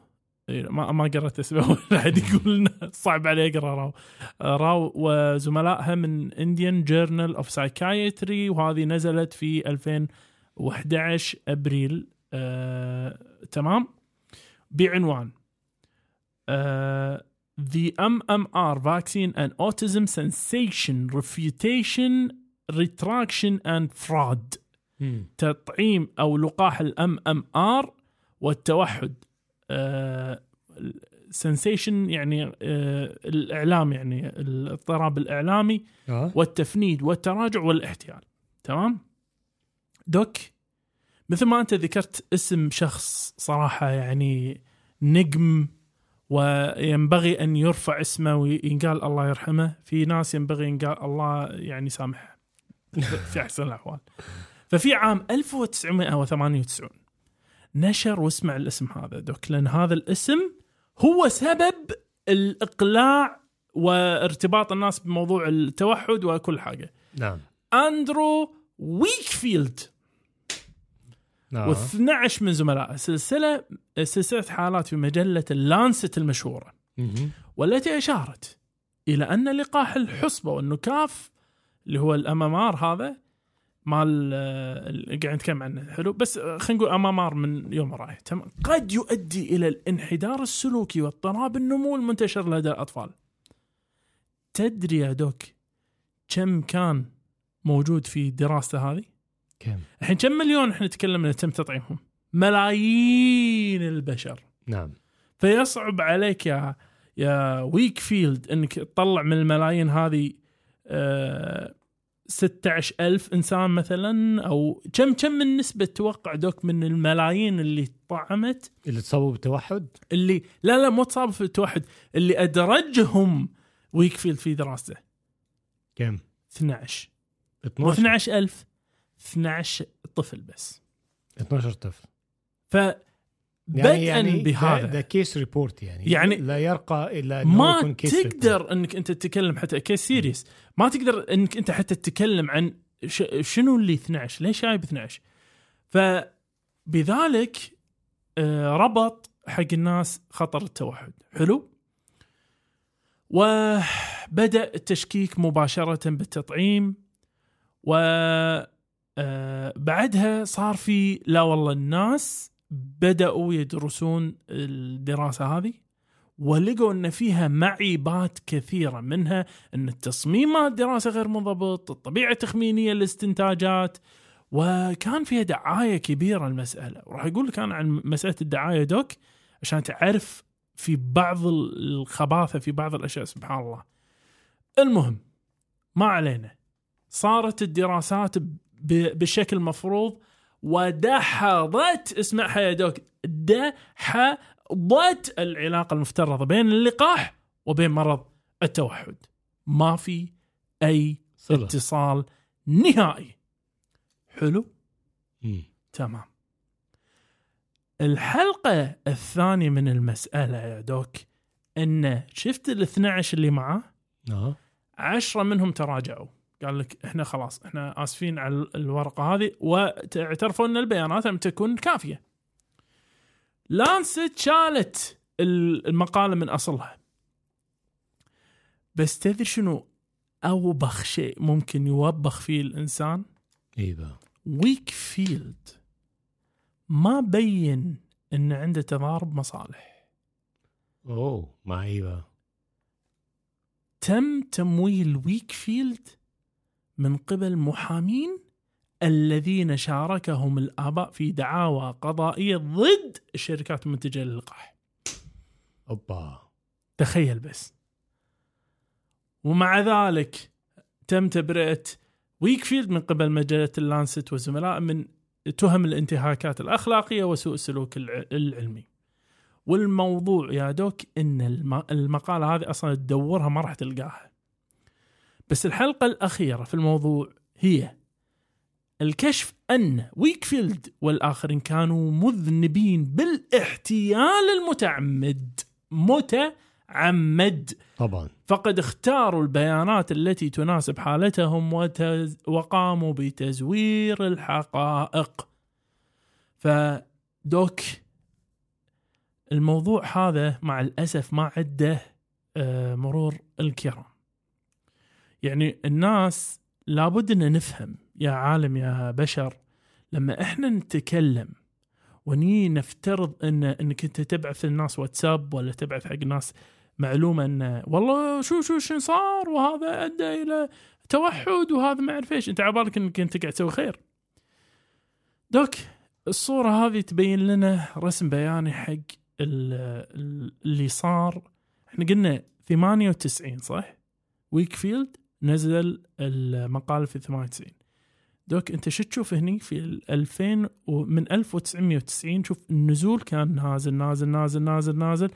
إيه، ما ما قرأت اسمه. <laughs> احد يقول صعب عليه اقرا راو. آه، راو وزملائها من Indian Journal of Psychiatry وهذه نزلت في 2011 أبريل. آه، تمام؟ بعنوان. آه، The MMR vaccine and autism sensation refutation and fraud. مم. تطعيم أو لقاح ال MMR والتوحد. سنسيشن يعني آه الإعلام يعني الاضطراب الإعلامي آه. والتفنيد والتراجع والاحتيال. تمام؟ دوك مثل ما أنت ذكرت اسم شخص صراحة يعني نجم وينبغي أن يرفع اسمه وينقال الله يرحمه. في ناس ينبغي ينقال الله يعني يسامحه <laughs> في أحسن الأحوال. ففي عام 1998 نشر واسمع الاسم هذا doc لأن هذا الاسم هو سبب الإقلاع وارتباط الناس بموضوع التوحد وكل حاجة. نعم. أندرو ويكفيلد. آه. و12 من زملائه. سلسلة سلسلة حالات في مجلة اللانست المشهورة. والتي أشارت إلى أن لقاح الحصبة والنكاف اللي هو ال MMR هذا مال آه، قاعد نتكلم عنه. حلو. بس آه، خلينا نقول MMR من يوم رايح. تمام. قد يؤدي إلى الانحدار السلوكي واضطراب النمو المنتشر لدى الأطفال. تدري يا doc كم كان موجود في دراسته هذه؟ كم؟ الحين كم مليون إحنا نتكلم ان تم تطعيمهم؟ ملايين البشر. نعم. فيصعب عليك يا يا ويك فيلد إنك تطلع من الملايين هذه آه 16 ألف إنسان مثلا أو كم كم من نسبة توقع doc من الملايين اللي طعمت؟ اللي تصابوا بالتوحد اللي لا لا مو تصاب في التوحد اللي أدرجهم ويكفيلد في دراسته. كم؟ 12 مو 12 12 ألف 12 طفل بس. 12 طفل. ف بدءا بهذا. ده case report يعني. يعني لا يرقى إلى ما يكون report. تقدر إنك أنت تتكلم حتى كيس سيريس ما تقدر إنك أنت حتى تتكلم عن ش شنو اللي 12 ليش جايب 12 فبذلك آه، ربط حق الناس خطر التوحد. حلو؟ وبدأ التشكيك مباشرة بالتطعيم و آه، بعدها صار في لا والله الناس بدأوا يدرسون الدراسة هذه ولقوا أن فيها معيبات كثيرة منها أن التصميمات دراسه غير منضبط، الطبيعة التخمينية للاستنتاجات وكان فيها دعاية كبيرة المساله، وراح أقول لك أنا عن مسألة الدعاية دوك عشان تعرف في بعض الخباثة في بعض الأشياء سبحان الله. المهم ما علينا صارت الدراسات ب- بالشكل المفروض ودحضت اسمعها يا دوك دحضت العلاقة المفترضة بين اللقاح وبين مرض التوحد. ما في أي صلة اتصال نهائي. حلو؟ مم. تمام. الحلقة الثانية من المسألة يا دوك إن شفت ال 12 اللي معاه آه. عشرة منهم تراجعوا. قال لك إحنا خلاص إحنا آسفين على الورقة هذه واعترفوا إن البيانات لم تكن كافية. لانست شالت المقالة من أصلها. بس تدري شنو أوبخ شيء ممكن يوبخ فيه الإنسان؟ أيوه ويك فيلد ما بين إن عنده تضارب مصالح. أوه ما أيوه تم تمويل ويك فيلد من قبل محامين الذين شاركهم الآباء في دعاوى قضائية ضد الشركات المنتجة للقاح أوبا تخيل بس ومع ذلك تم تبرئة ويكفيلد من قبل مجلة اللانست وزملاء من تهم الانتهاكات الأخلاقية وسوء السلوك الع- العلمي. والموضوع يا دوك إن الم- المقالة هذه أصلا تدورها ما راح تلقاها. بس الحلقة الأخيرة في الموضوع هي الكشف أن ويكفيلد والآخرين كانوا مذنبين بالاحتيال المتعمد متعمد. طبعا. فقد اختاروا البيانات التي تناسب حالتهم وتز... وقاموا بتزوير الحقائق. فدوك الموضوع هذا مع الأسف ما عنده آه، مرور الكرام. يعني الناس لابد أن نفهم يا عالم يا بشر لما إحنا نتكلم وني نفترض ان أنك أنت تبعث الناس واتساب ولا تبعث حق الناس معلومة أن والله شو شو شو صار وهذا أدى إلى توحد وهذا ما أعرف إيش أنت على بالك أنك أنت قاعد تسوي خير. دوك الصورة هذه تبين لنا رسم بياني حق ال- ال- اللي صار إحنا قلنا 98 صح؟ ويكفيلد نزل المقال في 98 دوك انت شو تشوف هني في ال 2000 ومن 1990 شوف النزول كان نازل نازل نازل نازل نازل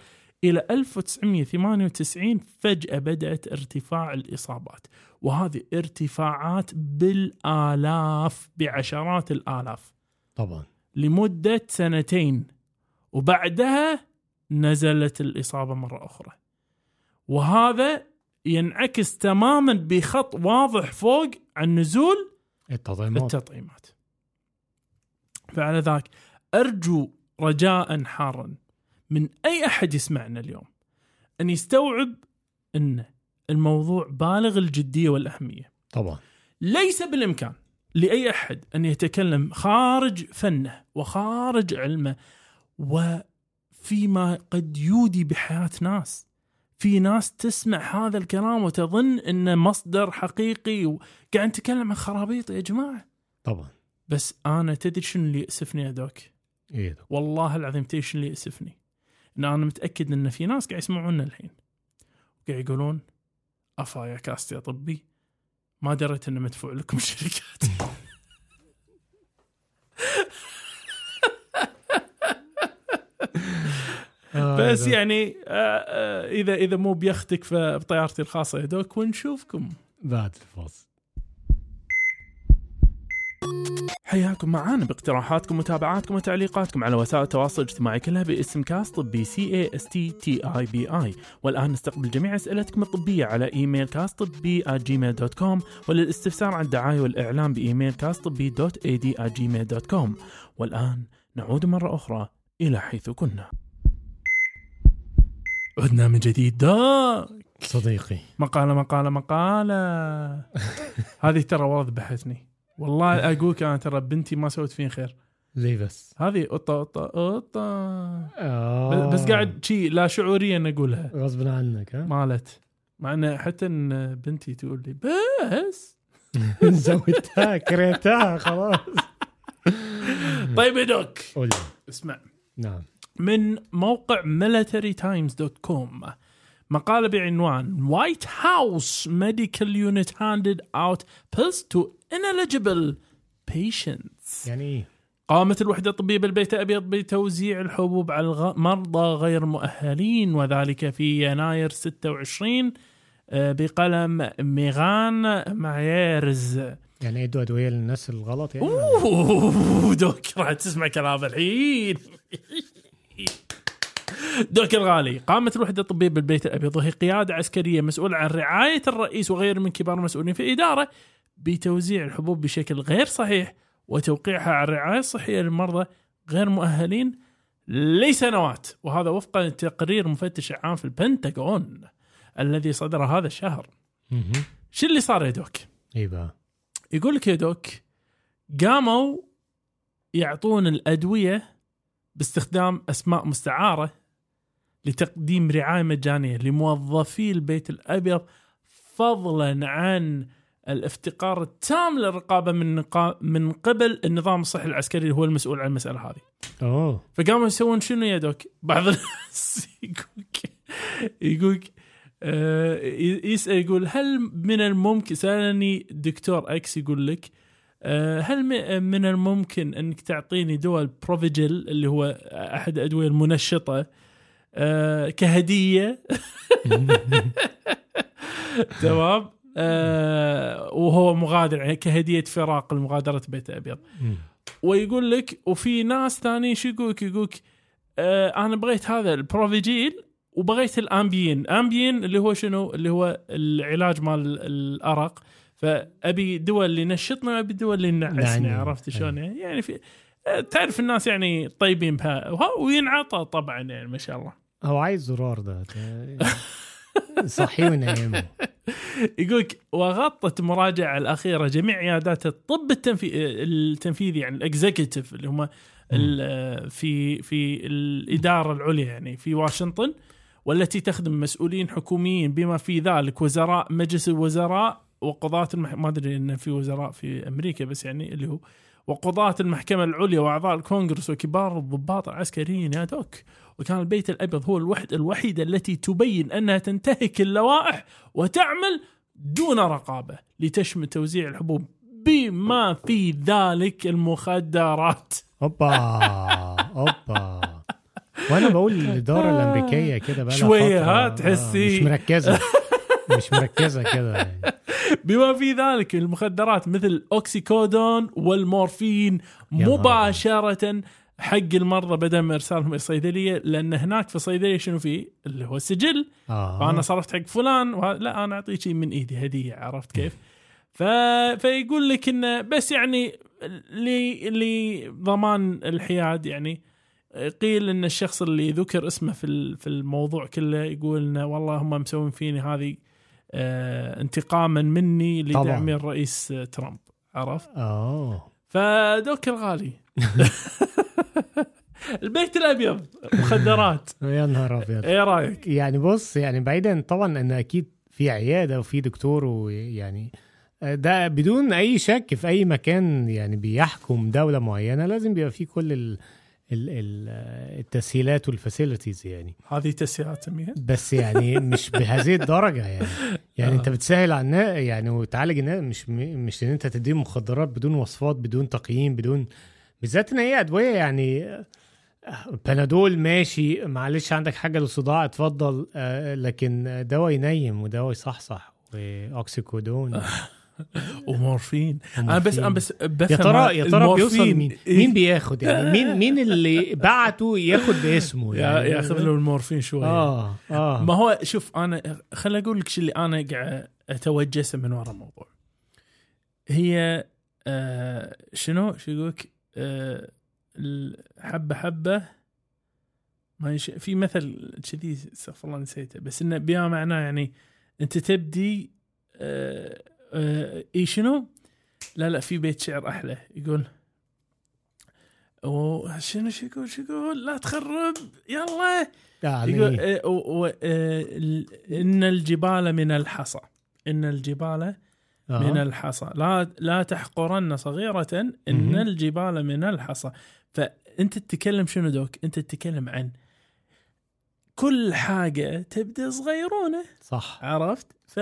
إلى 1998 فجأة بدأت ارتفاع الإصابات. وهذه ارتفاعات بالآلاف بعشرات الآلاف. طبعا. لمدة سنتين. وبعدها نزلت الإصابة مرة أخرى. وهذا ينعكس تماما بخط واضح فوق عن نزول التطعيمات. التطعيمات. فعلى ذاك أرجو رجاء حارا من أي أحد يسمعنا اليوم أن يستوعب أن الموضوع بالغ الجدية والأهمية. طبعا. ليس بالإمكان لأي أحد أن يتكلم خارج فنه وخارج علمه وفيما قد يودي بحياة ناس. في ناس تسمع هذا الكلام وتظن انه مصدر حقيقي وقاعد نتكلم عن خرابيط يا جماعة. طبعا بس أنا تدري شنو اللي يأسفني يا دوك؟ دكتور. والله العظيم تدري شنو اللي يأسفني؟ إن أنا متأكد إن في ناس قاعد يسمعونا الحين. قاعد يقولون أفا يا كاست يا طبي ما دريت إنه مدفوع لكم <laughs> الشركات. بس يعني آه، آه، إذا إذا مو بيختك فبطيارتي الخاصة يا doc ونشوفكم. بعد الفاصل حياكم معانا باقتراحاتكم ومتابعاتكم وتعليقاتكم على وسائل التواصل الاجتماعي كلها باسم كاست طبي C A S T T I B I والآن نستقبل جميع أسئلتكم الطبية على إيميل كاست طبي Gmail dot com وللاستفسار عن الدعاية والاعلان بإيميل كاست طبي dot A D Gmail dot com والآن نعود مرة أخرى إلى حيث كنا. عدنا من جديد. داك صديقي. مقالة مقالة مقالة. <laughs> هذه ترى والله ذبحتني والله اقولك أنا ترى بنتي ما سوت فين خير. ليه بس؟ هذه قطة قطة قطة. آه. بس قاعد شي لا شعوريا أقولها. غصب عنك ها؟ مالت. مع إن حتى إن بنتي تقول لي بس. <laughs> زودتها كريتها خلاص. طيب يا دوك. اسمع. نعم. من موقع militarytimes.com مقالة بعنوان White House Medical Unit handed out pills to ineligible patients يعني إيه؟ قامت الوحدة الطبية بالبيت الأبيض بتوزيع الحبوب على المرضى غير مؤهلين وذلك في يناير 26 آه، بقلم ميغان معيرز يعني إيه ادوا ادويه للناس الغلط يعني؟ أوه دوك راح تسمع كلام الحين <laughs> دوك الغالي قامت الوحدة الطبية بالبيت الأبيض وهي قيادة عسكرية مسؤولة عن رعاية الرئيس وغير من كبار المسؤولين في الإدارة بتوزيع الحبوب بشكل غير صحيح وتوقيعها على الرعاية الصحية للمرضى غير مؤهلين لسنوات وهذا وفقا لتقرير مفتش عام في البنتاغون الذي صدر هذا الشهر. شو اللي صار يا دوك بقى؟ يقول لك يا دوك قاموا يعطون الأدوية باستخدام أسماء مستعارة لتقديم رعاية مجانية لموظفي البيت الأبيض فضلا عن الافتقار التام للرقابة من من قبل النظام الصحي العسكري اللي هو المسؤول عن المسألة هذه. أوه فقاموا يسوون شنو يا دوك؟ بعض الناس <laughs> يقولك يقولك آه، يسأل يقول هل من الممكن سألني دكتور أكس يقول لك آه، هل من الممكن أنك تعطيني دواء البروفيجل اللي هو أحد الادويه المنشطة آه، كهدية. <laughs> تمام؟ آه، وهو مغادر يعني كهدية فراق لمغادرة بيت الابيض مم. ويقول لك وفي ناس ثانيين شو يقولك؟ يقولك آه أنا بغيت هذا البروفيجيل وبغيت الامبيين امبيين اللي هو شنو؟ اللي هو العلاج مال الأرق. فأبي دواء اللي ينشطني وابي دواء اللي ينعسني نعم. عرفت شلون؟ يعني يعني في آه، تعرف الناس يعني طيبين بها. وينعطى طبعا يعني ما شاء الله. هو عايز زرار ده. صحي ونايمه <laughs> يقولك وغطت المراجعة الأخيرة جميع عيادات الطب التنفي... التنفيذي يعني الإكزيكتيف اللي هم ال- في في الإدارة العليا يعني في واشنطن والتي تخدم مسؤولين حكوميين بما في ذلك وزراء مجلس الوزراء وقضاة المح... ما أدري إن في وزراء في أمريكا بس يعني اللي هو وقضاة المحكمة العليا وأعضاء الكونغرس وكبار الضباط العسكريين يا دوك. وكان البيت الأبيض هو الوحدة الوحيدة التي تبين أنها تنتهك اللوائح وتعمل دون رقابة لتشمل توزيع الحبوب. بما في ذلك المخدرات. أوبا أوبا. وأنا بقول الاداره الأمريكية كده بقى شوية ها، تحسي. مش مركزة. مش مركزة كده. يعني. <laughs> بما في ذلك المخدرات مثل أوكسيكودون والمورفين مباشرة حق المرضى بدل ما ارسالهم إلى الصيدليه لأن هناك في الصيدلية شنو فيه؟ اللي هو السجل آه فأنا صرفت حق فلان وه... لا أنا أعطيك شيء من إيدي هدية عرفت كيف؟ <laughs> ف... فيقول لك انه بس يعني ل... لضمان الحياد يعني قيل إن الشخص اللي ذكر اسمه في في الموضوع كله يقول إنه والله هم مسوين فيني هذه آه انتقاما مني. لدعم الرئيس آه، ترامب عرفت؟ آه فدوك الغالي <laughs> البيت الأبيض مخدرات <laughs> يا نهار أبيض إيه رأيك؟ يعني بص يعني بعيدا طبعا إن أكيد في عيادة وفي دكتور ويعني ده بدون أي شك في أي مكان يعني بيحكم دولة معينة لازم بيبقى فيه كل التسهيلات والفاسيلتيز يعني. هذه تسهيلات سميها بس يعني مش بهذه الدرجة يعني. يعني آه. أنت بتسهل على الناس يعني وتعالج الناس مش مش إن أنت تديهم مخدرات بدون وصفات بدون تقييم بدون بالذات إن هي أدوية يعني بنادول ماشي معلش عندك حاجة للصداع اتفضل آه، لكن دواء ينيم ودواء يصحصح وأوكسيكودون. <laughs> <laughs> ومورفين. أنا بس أنا بس بفهم يا ترى يا ترى بيوصل مين؟ إيه؟ مين بياخد يعني؟ مين مين اللي بعته ياخد باسمه يعني؟ ياخذ له المورفين شوية. آه آه. ما هو شوف أنا خل أقول لك اللي أنا قاعد اتوجسه من وراء الموضوع. هي آه شنو؟ شو يقول لك آه حبه حبة. ما يش... في مثل كذي استغفر الله نسيته. بس إنه بما معناه يعني أنت تبدي آه اي شنو؟ لا لا في بيت شعر أحلى. يقول وشنو شو يقول؟ شو يقول؟ لا تخرب يلا. يعني يقول إيه، آه، ال- إن الجبال من الحصى. إن الجبال آه. من الحصى. لا لا تحقرن صغيرة إن. الجبال من الحصى. فأنت تتكلم شنو دوك؟ أنت تتكلم عن كل حاجة تبدأ صغيرونة. صح. عرفت؟ ف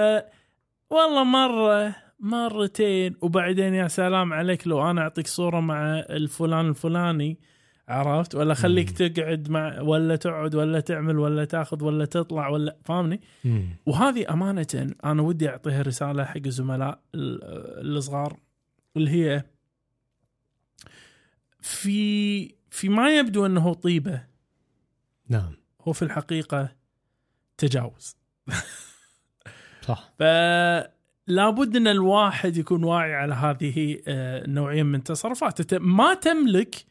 والله مرة مرتين. وبعدين يا سلام عليك لو أنا أعطيك صورة مع الفلان الفلاني عرفت؟ ولا خليك تقعد مع ولا تقعد ولا تعمل ولا تاخذ ولا تطلع ولا فاهمني. وهذه أمانة أنا ودي أعطيها رسالة حق الزملاء ال- الصغار اللي هي في في ما يبدو أنه طيبة نعم. هو في الحقيقة تجاوز. <laughs> صح. فلا بد إن الواحد يكون واعي على هذه آه، النوعية من التصرفات أنت ما تملك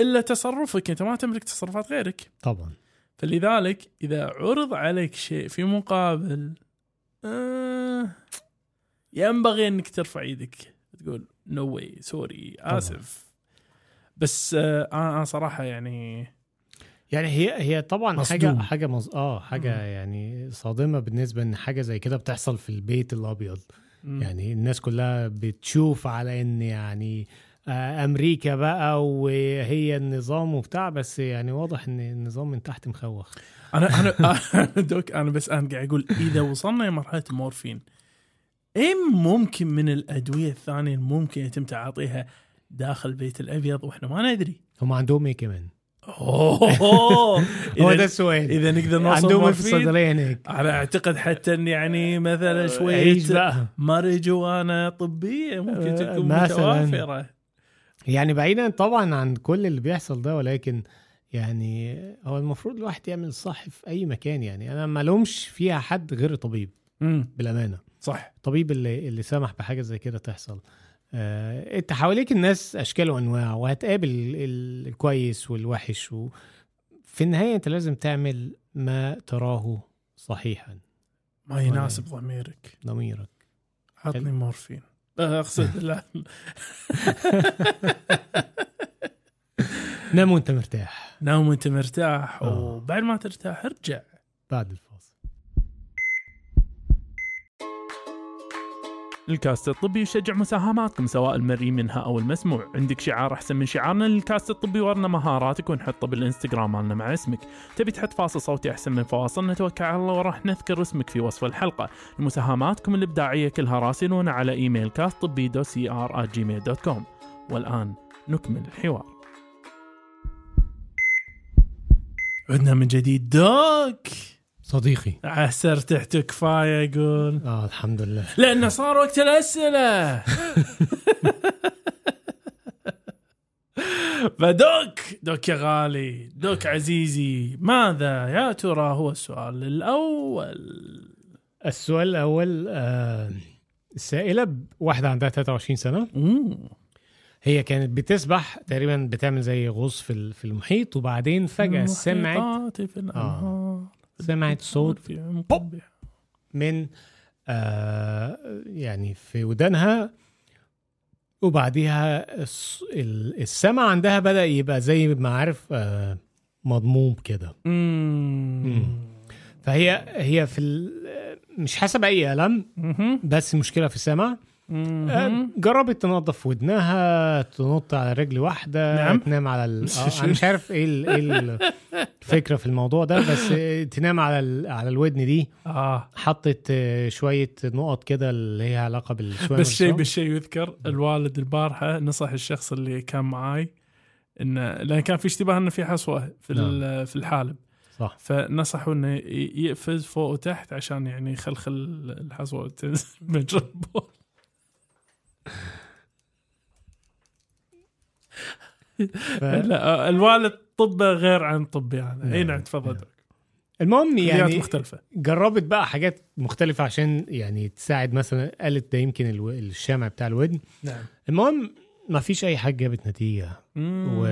إلا تصرفك. أنت ما تملك تصرفات غيرك. طبعا. فلذلك إذا عرض عليك شيء في مقابل آه ينبغي إنك ترفع إيدك تقول no way sorry آسف. بس آه أنا أنا صراحة يعني يعني هي هي طبعا مصدوم. حاجة حاجة مز... آه حاجة مم. يعني صادمة بالنسبة إن حاجة زي كده بتحصل في البيت الأبيض مم. يعني الناس كلها بتشوف على إن يعني آه، أمريكا بقى وهي النظام وبتاع بس يعني واضح إن النظام من تحت مخوخ أنا أنا <laughs> دوك أنا بس أنا قاعد أقول إذا وصلنا لمرحله المورفين إيه ممكن من الأدوية الثانية ممكن يتم تعاطيها داخل البيت الأبيض وإحنا ما ندري هم عندهم إيه كمان؟ أوه. <laughs> هو ده السؤال إذا نقدر نوصل عندهم في الصيدليه هناك؟ أنا أعتقد حتى ان يعني مثلا شوية عيش بقى؟ ماريجوانا طبية ممكن آه، تكون مثلاً. متوافرة. يعني بعيدا طبعا عن كل اللي بيحصل ده ولكن يعني هو المفروض الواحد يعمل الصح في أي مكان يعني. أنا ما لومش فيها حد غير طبيب امم بالأمانة. صح. الطبيب اللي اللي سمح بحاجة زي كده تحصل. آه، انت حواليك الناس أشكال وأنواع وهتقابل ال- الكويس والوحش و... في النهاية انت لازم تعمل ما تراه صحيحا. ما يناسب ضميرك. ضميرك. عطني مورفين. آه، أقصد <laughs> لا. <laughs> نام وأنت مرتاح. نام وأنت مرتاح آه. وبعد ما ترتاح ارجع. بعد الفاصل. الكاست الطبي يشجع مساهماتكم سواء المرئي منها أو المسموع. عندك شعار أحسن من شعارنا للكاست الطبي ورنا مهاراتك ونحطه بالإنستغرام مالنا مع اسمك. تبي تحط فاصل صوتي أحسن من فواصل؟ نتوكل على الله وراح نذكر اسمك في وصف الحلقة. مساهماتكم الإبداعية كلها راسلونا على إيميل كاست طبي دو سي ار جيميل dot com والآن نكمل الحوار. عدنا من جديد. دوك! صديقي. عسر تحت كفاية يقول. آه الحمد لله. لأنه صار وقت الأسئلة. <laughs> <laughs> فدوك دوك يا غالي دوك عزيزي ماذا يا ترى هو السؤال الأول؟ السؤال الأول آه السائلة واحدة عندها 23 سنة. مم. هي كانت بتسبح تقريبا بتعمل زي غوص في في المحيط وبعدين فجأة سمعت في الأنهار. سمعت صوت بوب. من آه يعني في ودانها وبعديها الس- ال- السمع عندها بدأ يبقى زي ما عارف آه مضموم كده. فهي هي في ال- مش حاسه باي الم. بس مشكله في السمع. جربت تنظف ودنها تنط على رجل واحدة نعم. تنام على ال... آه أنا مش عارف إيه ال... إيه <laughs> الفكرة في الموضوع ده بس آه، تنام على ال... على الودن دي. آه. حطت آه، شوية نقط كده اللي هي علاقة بالشوية بس شيء. بالشيء يذكر الوالد البارحة نصح الشخص اللي كان معاي انه لأن كان في اشتباه إنه في حصوة في ال- في الحالب. صح. فنصحوا إنه يقفز فوق وتحت عشان يعني يخلخل الحصوة تنزل مجرى البول ف... لا الوالد طبه غير عن طبي أنا أي نعم. نعم تفضل. دكتور. المهم يعني مختلفة. جربت بقى حاجات مختلفة عشان يعني تساعد مثلا قالت ده يمكن ألو... الشمع بتاع الودن. نعم. المهم ما فيش أي حاجة جابت نتيجة. و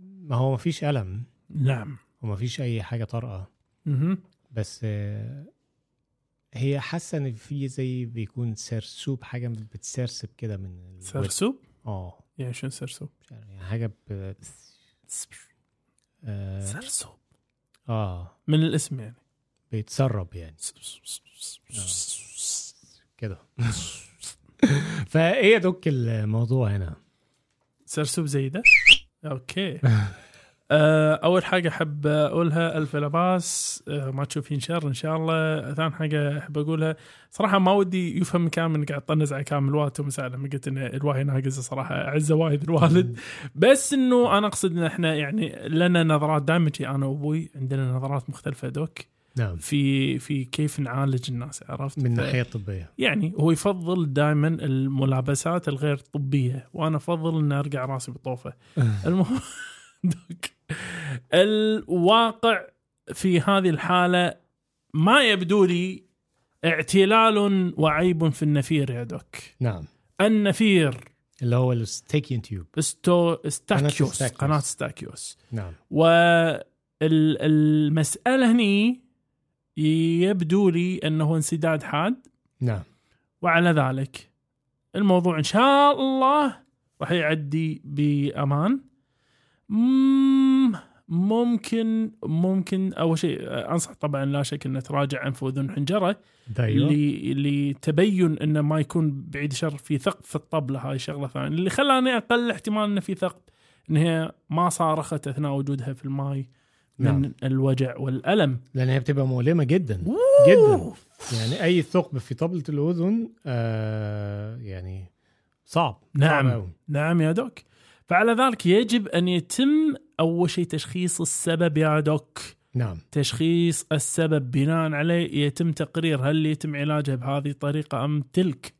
ما هو ما فيش ألم. نعم. وما فيش أي حاجة طارئة. مهم. بس هي حاسة إن في زي بيكون سرسوب حاجة بتسرسب كده من. سرسوب؟ آه. يعني شنو سرسوب؟ يعني حاجة ب آه, سرسوب؟ آه. من الاسم يعني. بيتسرب يعني. كده. <laughs> فإيه دوك الموضوع هنا؟ سرسوب زي ده؟ أوكي. آه، <laughs> أول حاجة أحب أقولها ألف لباس آه، ما تشوفين شر إن شاء الله. ثاني حاجة أحب أقولها صراحة ما ودي يفهم كامل اني قاعد طنز على كامل الوقت ومساء لما قلت إن الواهي ناقص صراحة أعزه وايد الوالد. بس إنه أنا أقصد إن إحنا يعني لنا نظرات. دائما أنا وأبوي عندنا نظرات مختلفة دوك. نعم. في في كيف نعالج الناس عرفت؟ من الناحيه الطبيه يعني هو يفضل دائما الملابسات الغير طبية وأنا أفضل ان ارجع راسي بطوفه <laughs> المهم الواقع في هذه الحالة ما يبدو لي اعتلال وعيب في النفير يا doc. نعم. النفير اللي هو ال eustachian tube استو ستاكيوس ستاكيوس. قناة ستاكيوس نعم. والمساله هني يبدو لي أنه انسداد حاد. نعم. وعلى ذلك الموضوع إن شاء الله راح يعدي بأمان. مم، ممكن ممكن. أول شيء أنصح طبعا لا شك أن تراجع انف واذن حنجرة. اللي لتبين انه ما يكون بعيد شر في ثقب في الطبله هاي شغلة ثانية. اللي خلاني أقل احتمال أنه في ثقب إن هي ما صارخت أثناء وجودها في الماي من نعم. الوجع والألم. لأن هي بتبقى مؤلمة جدا. جدا. يعني أي ثقب في طبلة الأذن آه يعني صعب نعم. صعب. نعم يا دوك. فعلى ذلك يجب أن يتم أول شيء تشخيص السبب يا دوك. نعم. تشخيص السبب بناء عليه يتم تقرير هل يتم علاجها بهذه الطريقة أم تلك.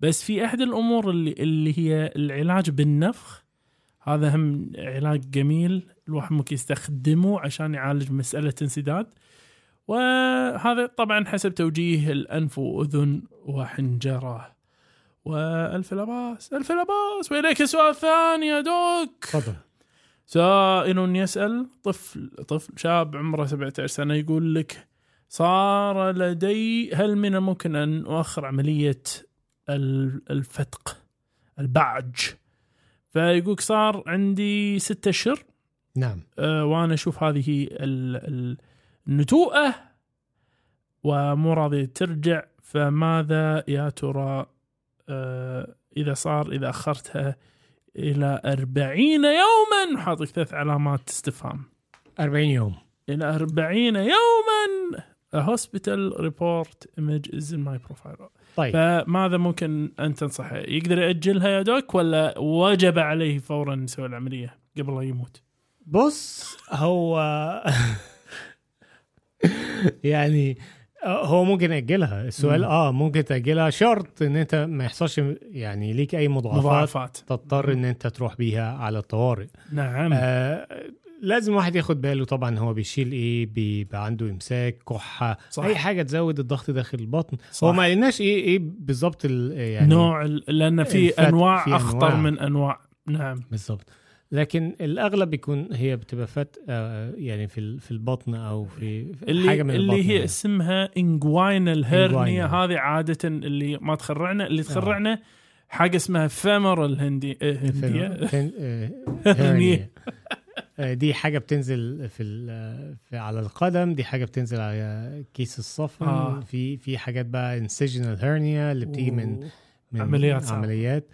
بس في أحد الأمور اللي اللي هي العلاج بالنفخ هذا هم علاج جميل الواحد ممكن يستخدمه عشان يعالج مسألة انسداد. وهذا طبعا حسب توجيه الأنف وأذن وحنجرة. والف لا باس ألف لا باس وإليك سؤال ثاني يا doc. تفضل. سائل يسأل طفل طفل شاب عمره 17 سنة يقول لك صار لدي هل من الممكن أن أؤخر عملية ال- الفتق البعج؟ فيقولك صار عندي ستة أشهر. نعم. أه، وأنا أشوف هذه ال- ال- النتوءة ومو راضية ترجع فماذا يا ترى؟ أه، إذا صار إذا أخرتها إلى أربعين يوما. حاطك ثلاث علامات استفهام. 40 يوم. إلى أربعين يوما. A hospital report image is in my profile. طيب. فماذا ممكن أن تنصحه؟ يقدر يأجلها يا دوك ولا وجب عليه فورا يسوي العملية قبل لا يموت؟ بص هو <laughs> يعني هو ممكن يأجلها. السؤال مم. آه ممكن تأجلها. شرط إن أنت ما يحصلش يعني ليك أي مضاعفات مضاعفات. تضطر إن أنت تروح بيها على الطوارئ. نعم. آه لازم واحد ياخد باله طبعا هو بيشيل إيه بيبقى عنده إمساك كحة صح. أي حاجة تزود الضغط داخل البطن. صح. هو ما قلناش إيه إيه بالظبط ال- يعني نوع لأن في أنواع في أنواع. من أنواع. نعم. بالظبط لكن الأغلب بيكون هي بتبقى فات آه يعني في في البطن أو في في اللي حاجة من اللي البطن هي يعني. اسمها انجواينال هيرنيا. هذه عادة اللي ما تخرعنا اللي تخرعنا حاجة اسمها femoral hernia آه، هندية <laughs> آه،. آه، دي حاجة بتنزل في, في على القدم دي حاجة بتنزل على كيس الصفن آه. في في حاجات بقى incisional hernia اللي بتيجي من من عمليات صعبة. عمليات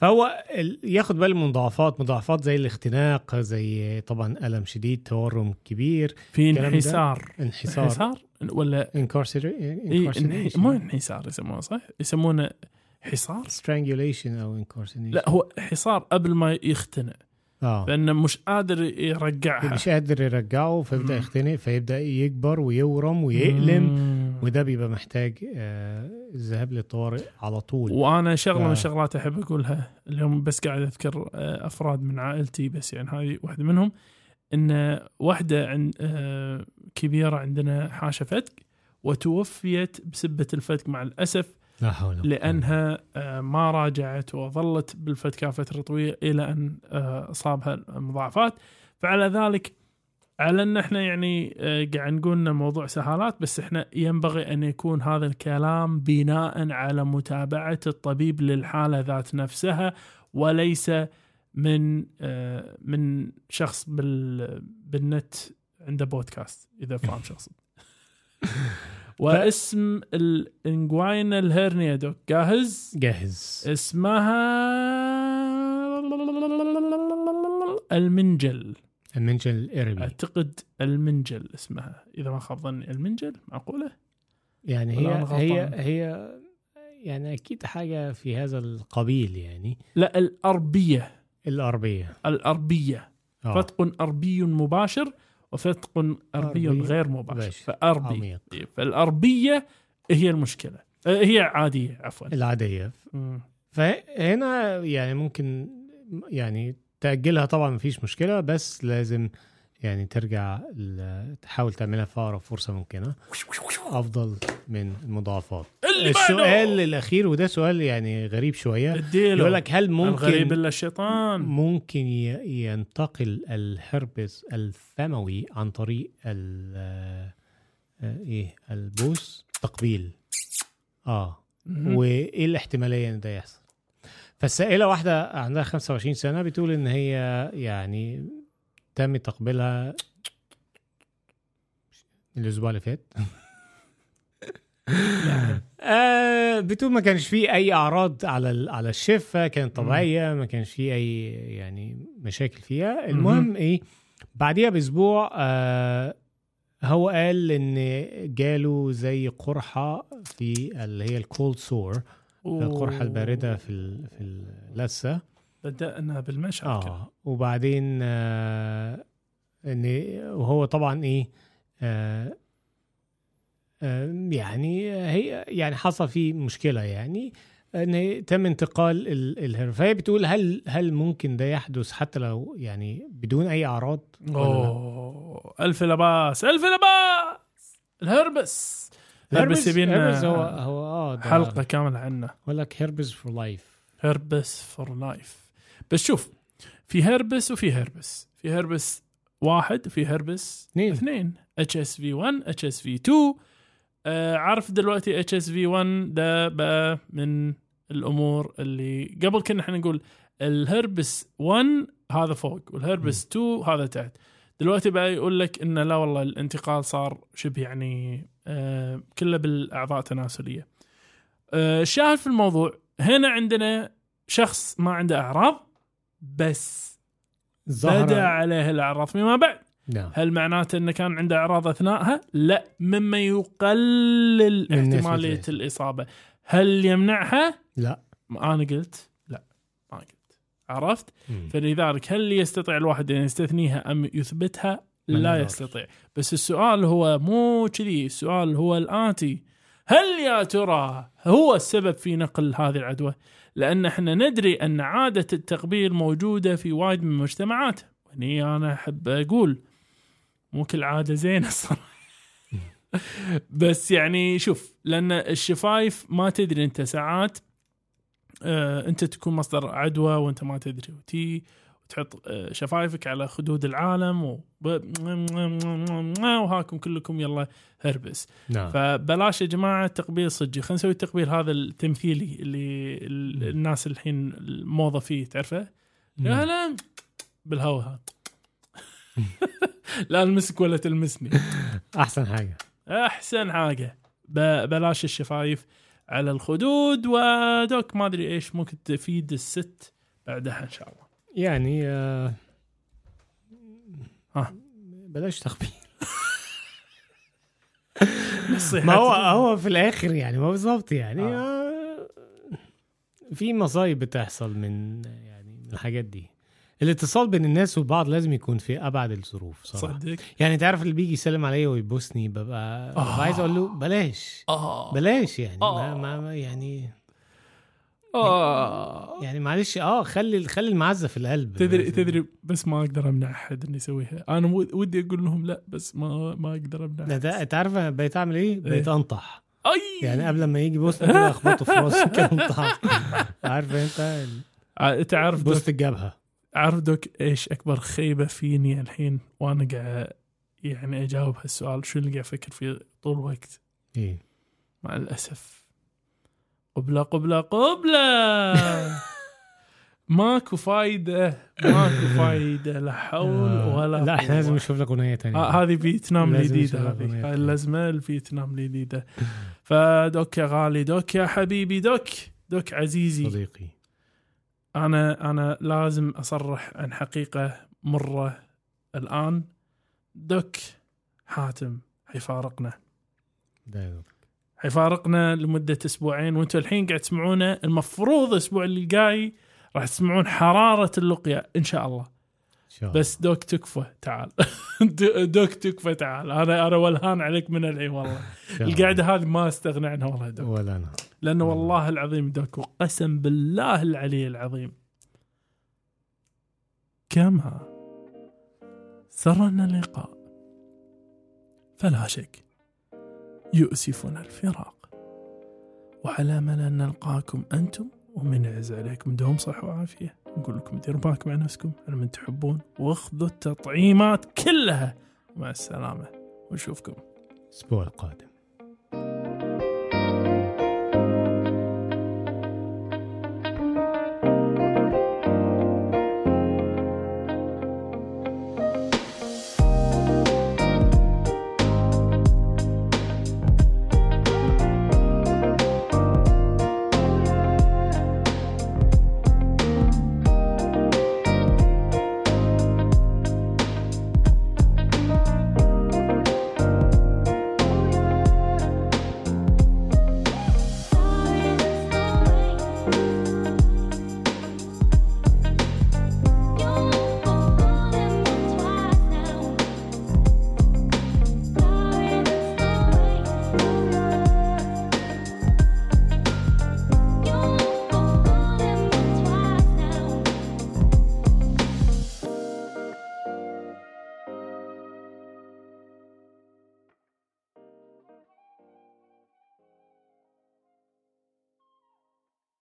فهو ياخد باله من مضاعفات مضاعفات زي الاختناق زي طبعا ألم شديد تورم كبير في انحسار. انحسار. انحسار؟ ولا إيه انح- مو انحسار يسمونه صح؟ يسمونه حصار؟ strangulation أو incarceration. لا هو حصار قبل ما يختنق. لأنه مش قادر يرجعها مش قادر يرجعه فيبدأ. يختنق فيبدأ يكبر ويورم ويألم مم. وده بيبقى محتاج آه، الذهاب للطوارئ على طول وأنا شغلة من آه. الشغلات أحب أقولها اليوم بس قاعد أذكر آه، أفراد من عائلتي بس يعني هذه واحدة منهم إن واحدة عن آه، كبيرة عندنا حاشه فتك وتوفيت بسبة الفتك مع الأسف لا حول. لأنها آه، ما راجعت وظلت بالفتكه فتره طويله إلى أن آه، أصابها المضاعفات فعلى ذلك على أن إحنا يعني آه، قاعد نقول إن موضوع سهالات بس إحنا ينبغي أن يكون هذا الكلام بناء على متابعة الطبيب للحالة ذات نفسها وليس من من شخص بال بالنت عنده بودكاست إذا فاهم شخص <laughs> واسم الانجواينا الهرنيا دوك جاهز؟ جاهز. اسمها المنجل. المنجل الاربي أعتقد المنجل اسمها. إذا ما خاب ظني المنجل معقولة؟ يعني هي هي؟ هي يعني أكيد حاجة في هذا القبيل يعني. لا الأربية. الأربية. الأربية. آه. فتق أربي مباشر. وفتق أربي غير مباشر. فاربي عميق. فالاربيه هي المشكلة. آه، هي عادية عفوا. العادية. مم. فهنا يعني ممكن يعني تأجلها طبعا مفيش مشكلة بس لازم يعني ترجع تحاول تعملها في أقرب فرصة ممكنة. أفضل من المضاعفات. السؤال بعده! الأخير وده سؤال يعني غريب اديله يقول لك هل الغريب ممكن إلا الشيطان. ممكن ينتقل الهربس الفموي عن طريق ال آه، إيه البوس؟ تقبيل. آه. وإيه الاحتمالية إن ده يحصل؟ فالسائلة واحدة عندها 25 سنة بتقول إن هي يعني تم تقبيلها الأسبوع اللي فات. <laughs> آه بتقول ما كانش فيه أي أعراض على على الشفة كانت طبيعية ما كانش فيه أي يعني مشاكل فيها. المهم إيه بعديها بأسبوع آه هو قال إن جاله زي قرحة في اللي هي الكولد سور القرحة الباردة في في اللثه بدأنا بالمشهد كده. آه وبعدين آه إن وهو طبعا إيه آه آه يعني هي يعني حصل فيه مشكلة يعني إن تم انتقال ال- الهرم. فهي بتقول هل هل ممكن ده يحدث حتى لو يعني بدون أي أعراض؟ أوه ألف لباس ألف لباس الهربس! الهربس يبينا هربس هو هو آه حلقة كاملة عنه. بقول لك herpes for life herpes for life بس شوف في هربس وفي هربس. في هربس واحد وفي هربس اثنين. اثنين. HSV 1 اتش اس في 2 آه عارف دلوقتي اتش اس في 1 ده بقى من الأمور اللي قبل كنا إحنا نقول الهربس 1 هذا فوق والهربس 2 هذا تحت. دلوقتي بقى يقول لك انه لا والله الانتقال صار شبه يعني آه كله بالأعضاء التناسليه آه الشاهد في الموضوع هنا عندنا شخص ما عنده أعراض بس بدأ ظهر عليه الاعراض فيما بعد نعم هل معناته إنه كان عنده أعراض اثناءها؟ لا مما يقلل احتمالية. الإصابة. هل يمنعها؟ لا أنا قلت لا ما قلت. عرفت؟ مم. فلذلك هل يستطيع الواحد أن يستثنيها أم يثبتها؟ لا. يستطيع. بس السؤال هو مو كذي، السؤال هو الآتي هل يا ترى هو السبب في نقل هذه العدوى؟ لأن إحنا ندري أن عادة التقبيل موجودة في وايد من المجتمعات، وهني أنا أحب أقول مو كل عادة زينة الصراحة. <laughs> بس يعني شوف لأن الشفايف ما تدري أنت ساعات آه أنت تكون مصدر عدوى وأنت ما تدري وتي وتحط آه شفايفك على خدود العالم و وهاكم كلكم يلا هربس. نعم. فبلاش يا جماعة تقبيل صجي خلينا نسوي التقبيل هذا التمثيلي اللي ال- الناس الحين الموضه فيه تعرفه؟ يا هلا. بالهواء هذا لا المسك ولا تلمسني. أحسن حاجة. أحسن حاجة. بلاش الشفايف على الخدود ودوك ما أدري إيش. ممكن تفيد الست بعدها إن شاء الله. يعني آه ها. بلاش تخبير <laughs> ما هو هو في الآخر يعني ما بالظبط يعني آه. آه. في مصايب بتحصل من يعني من الحاجات دي الاتصال بين الناس والبعض لازم يكون في أبعد الظروف صراحة صدق يعني تعرف اللي بيجي يسلم عليا ويبوسني ببقى, ببقى آه. عايز أقول له بلاش آه بلاش يعني آه. ما ما- يعني آه. يعني معلش آه خلي خلي المعزة في القلب. تدري تدري بس ما أقدر أمنع أحد انه يسويها أنا ود- ودي أقول لهم لا بس ما ما أقدر أمنع ده أنت عارف بقيت أعمل إيه؟ بقيت أنطح. أي! يعني قبل ما يجي كده أخبطه في راسي كده <laughs> عارف أنت ال- ع- تعرف دوك بوست الجبهة. عارف دوك إيش أكبر خيبة فيني الحين؟ وأنا قاعد يعني أجاوب هالسؤال شو اللي قاعد أفكر فيه طول الوقت؟ إيه. مع الأسف. قبلة قبلة قبلة. <laughs> ماكو فايدة ماكو فايدة لا حول ولا لا إحنا. لازم نشوف لك أغنية ثانية آه هذه فيتنام الجديده هذه. اللزمه الفيتنام الجديده فدوك يا غالي دوك يا حبيبي دوك دوك عزيزي. صديقي. أنا أنا لازم أصرح عن حقيقة مرة الآن. دوك حاتم حيفارقنا دايما. حيفارقنا لمدة أسبوعين وأنتم الحين قاعد تسمعونه المفروض الأسبوع اللي جاي راح تسمعون حرارة اللقيا إن شاء الله. شاء بس دوك تكفى تعال. <laughs> دو- دوك تكفى تعال. أنا أنا ولهان عليك من الحين والله. القعده هذه ما استغنى عنها والله دوك. ولا أنا لأنه والله العظيم دوك وقسم بالله العلي العظيم. كما سرنا اللقاء فلا شك يؤسفنا الفراق. وعلى امل ان نلقاكم أنتم ومن يعز عليكم دوم صحة وعافية. نقول لكم ديروا بالكم على نفسكم على من تحبون. واخذوا التطعيمات كلها. مع السلامة. ونشوفكم الأسبوع القادم.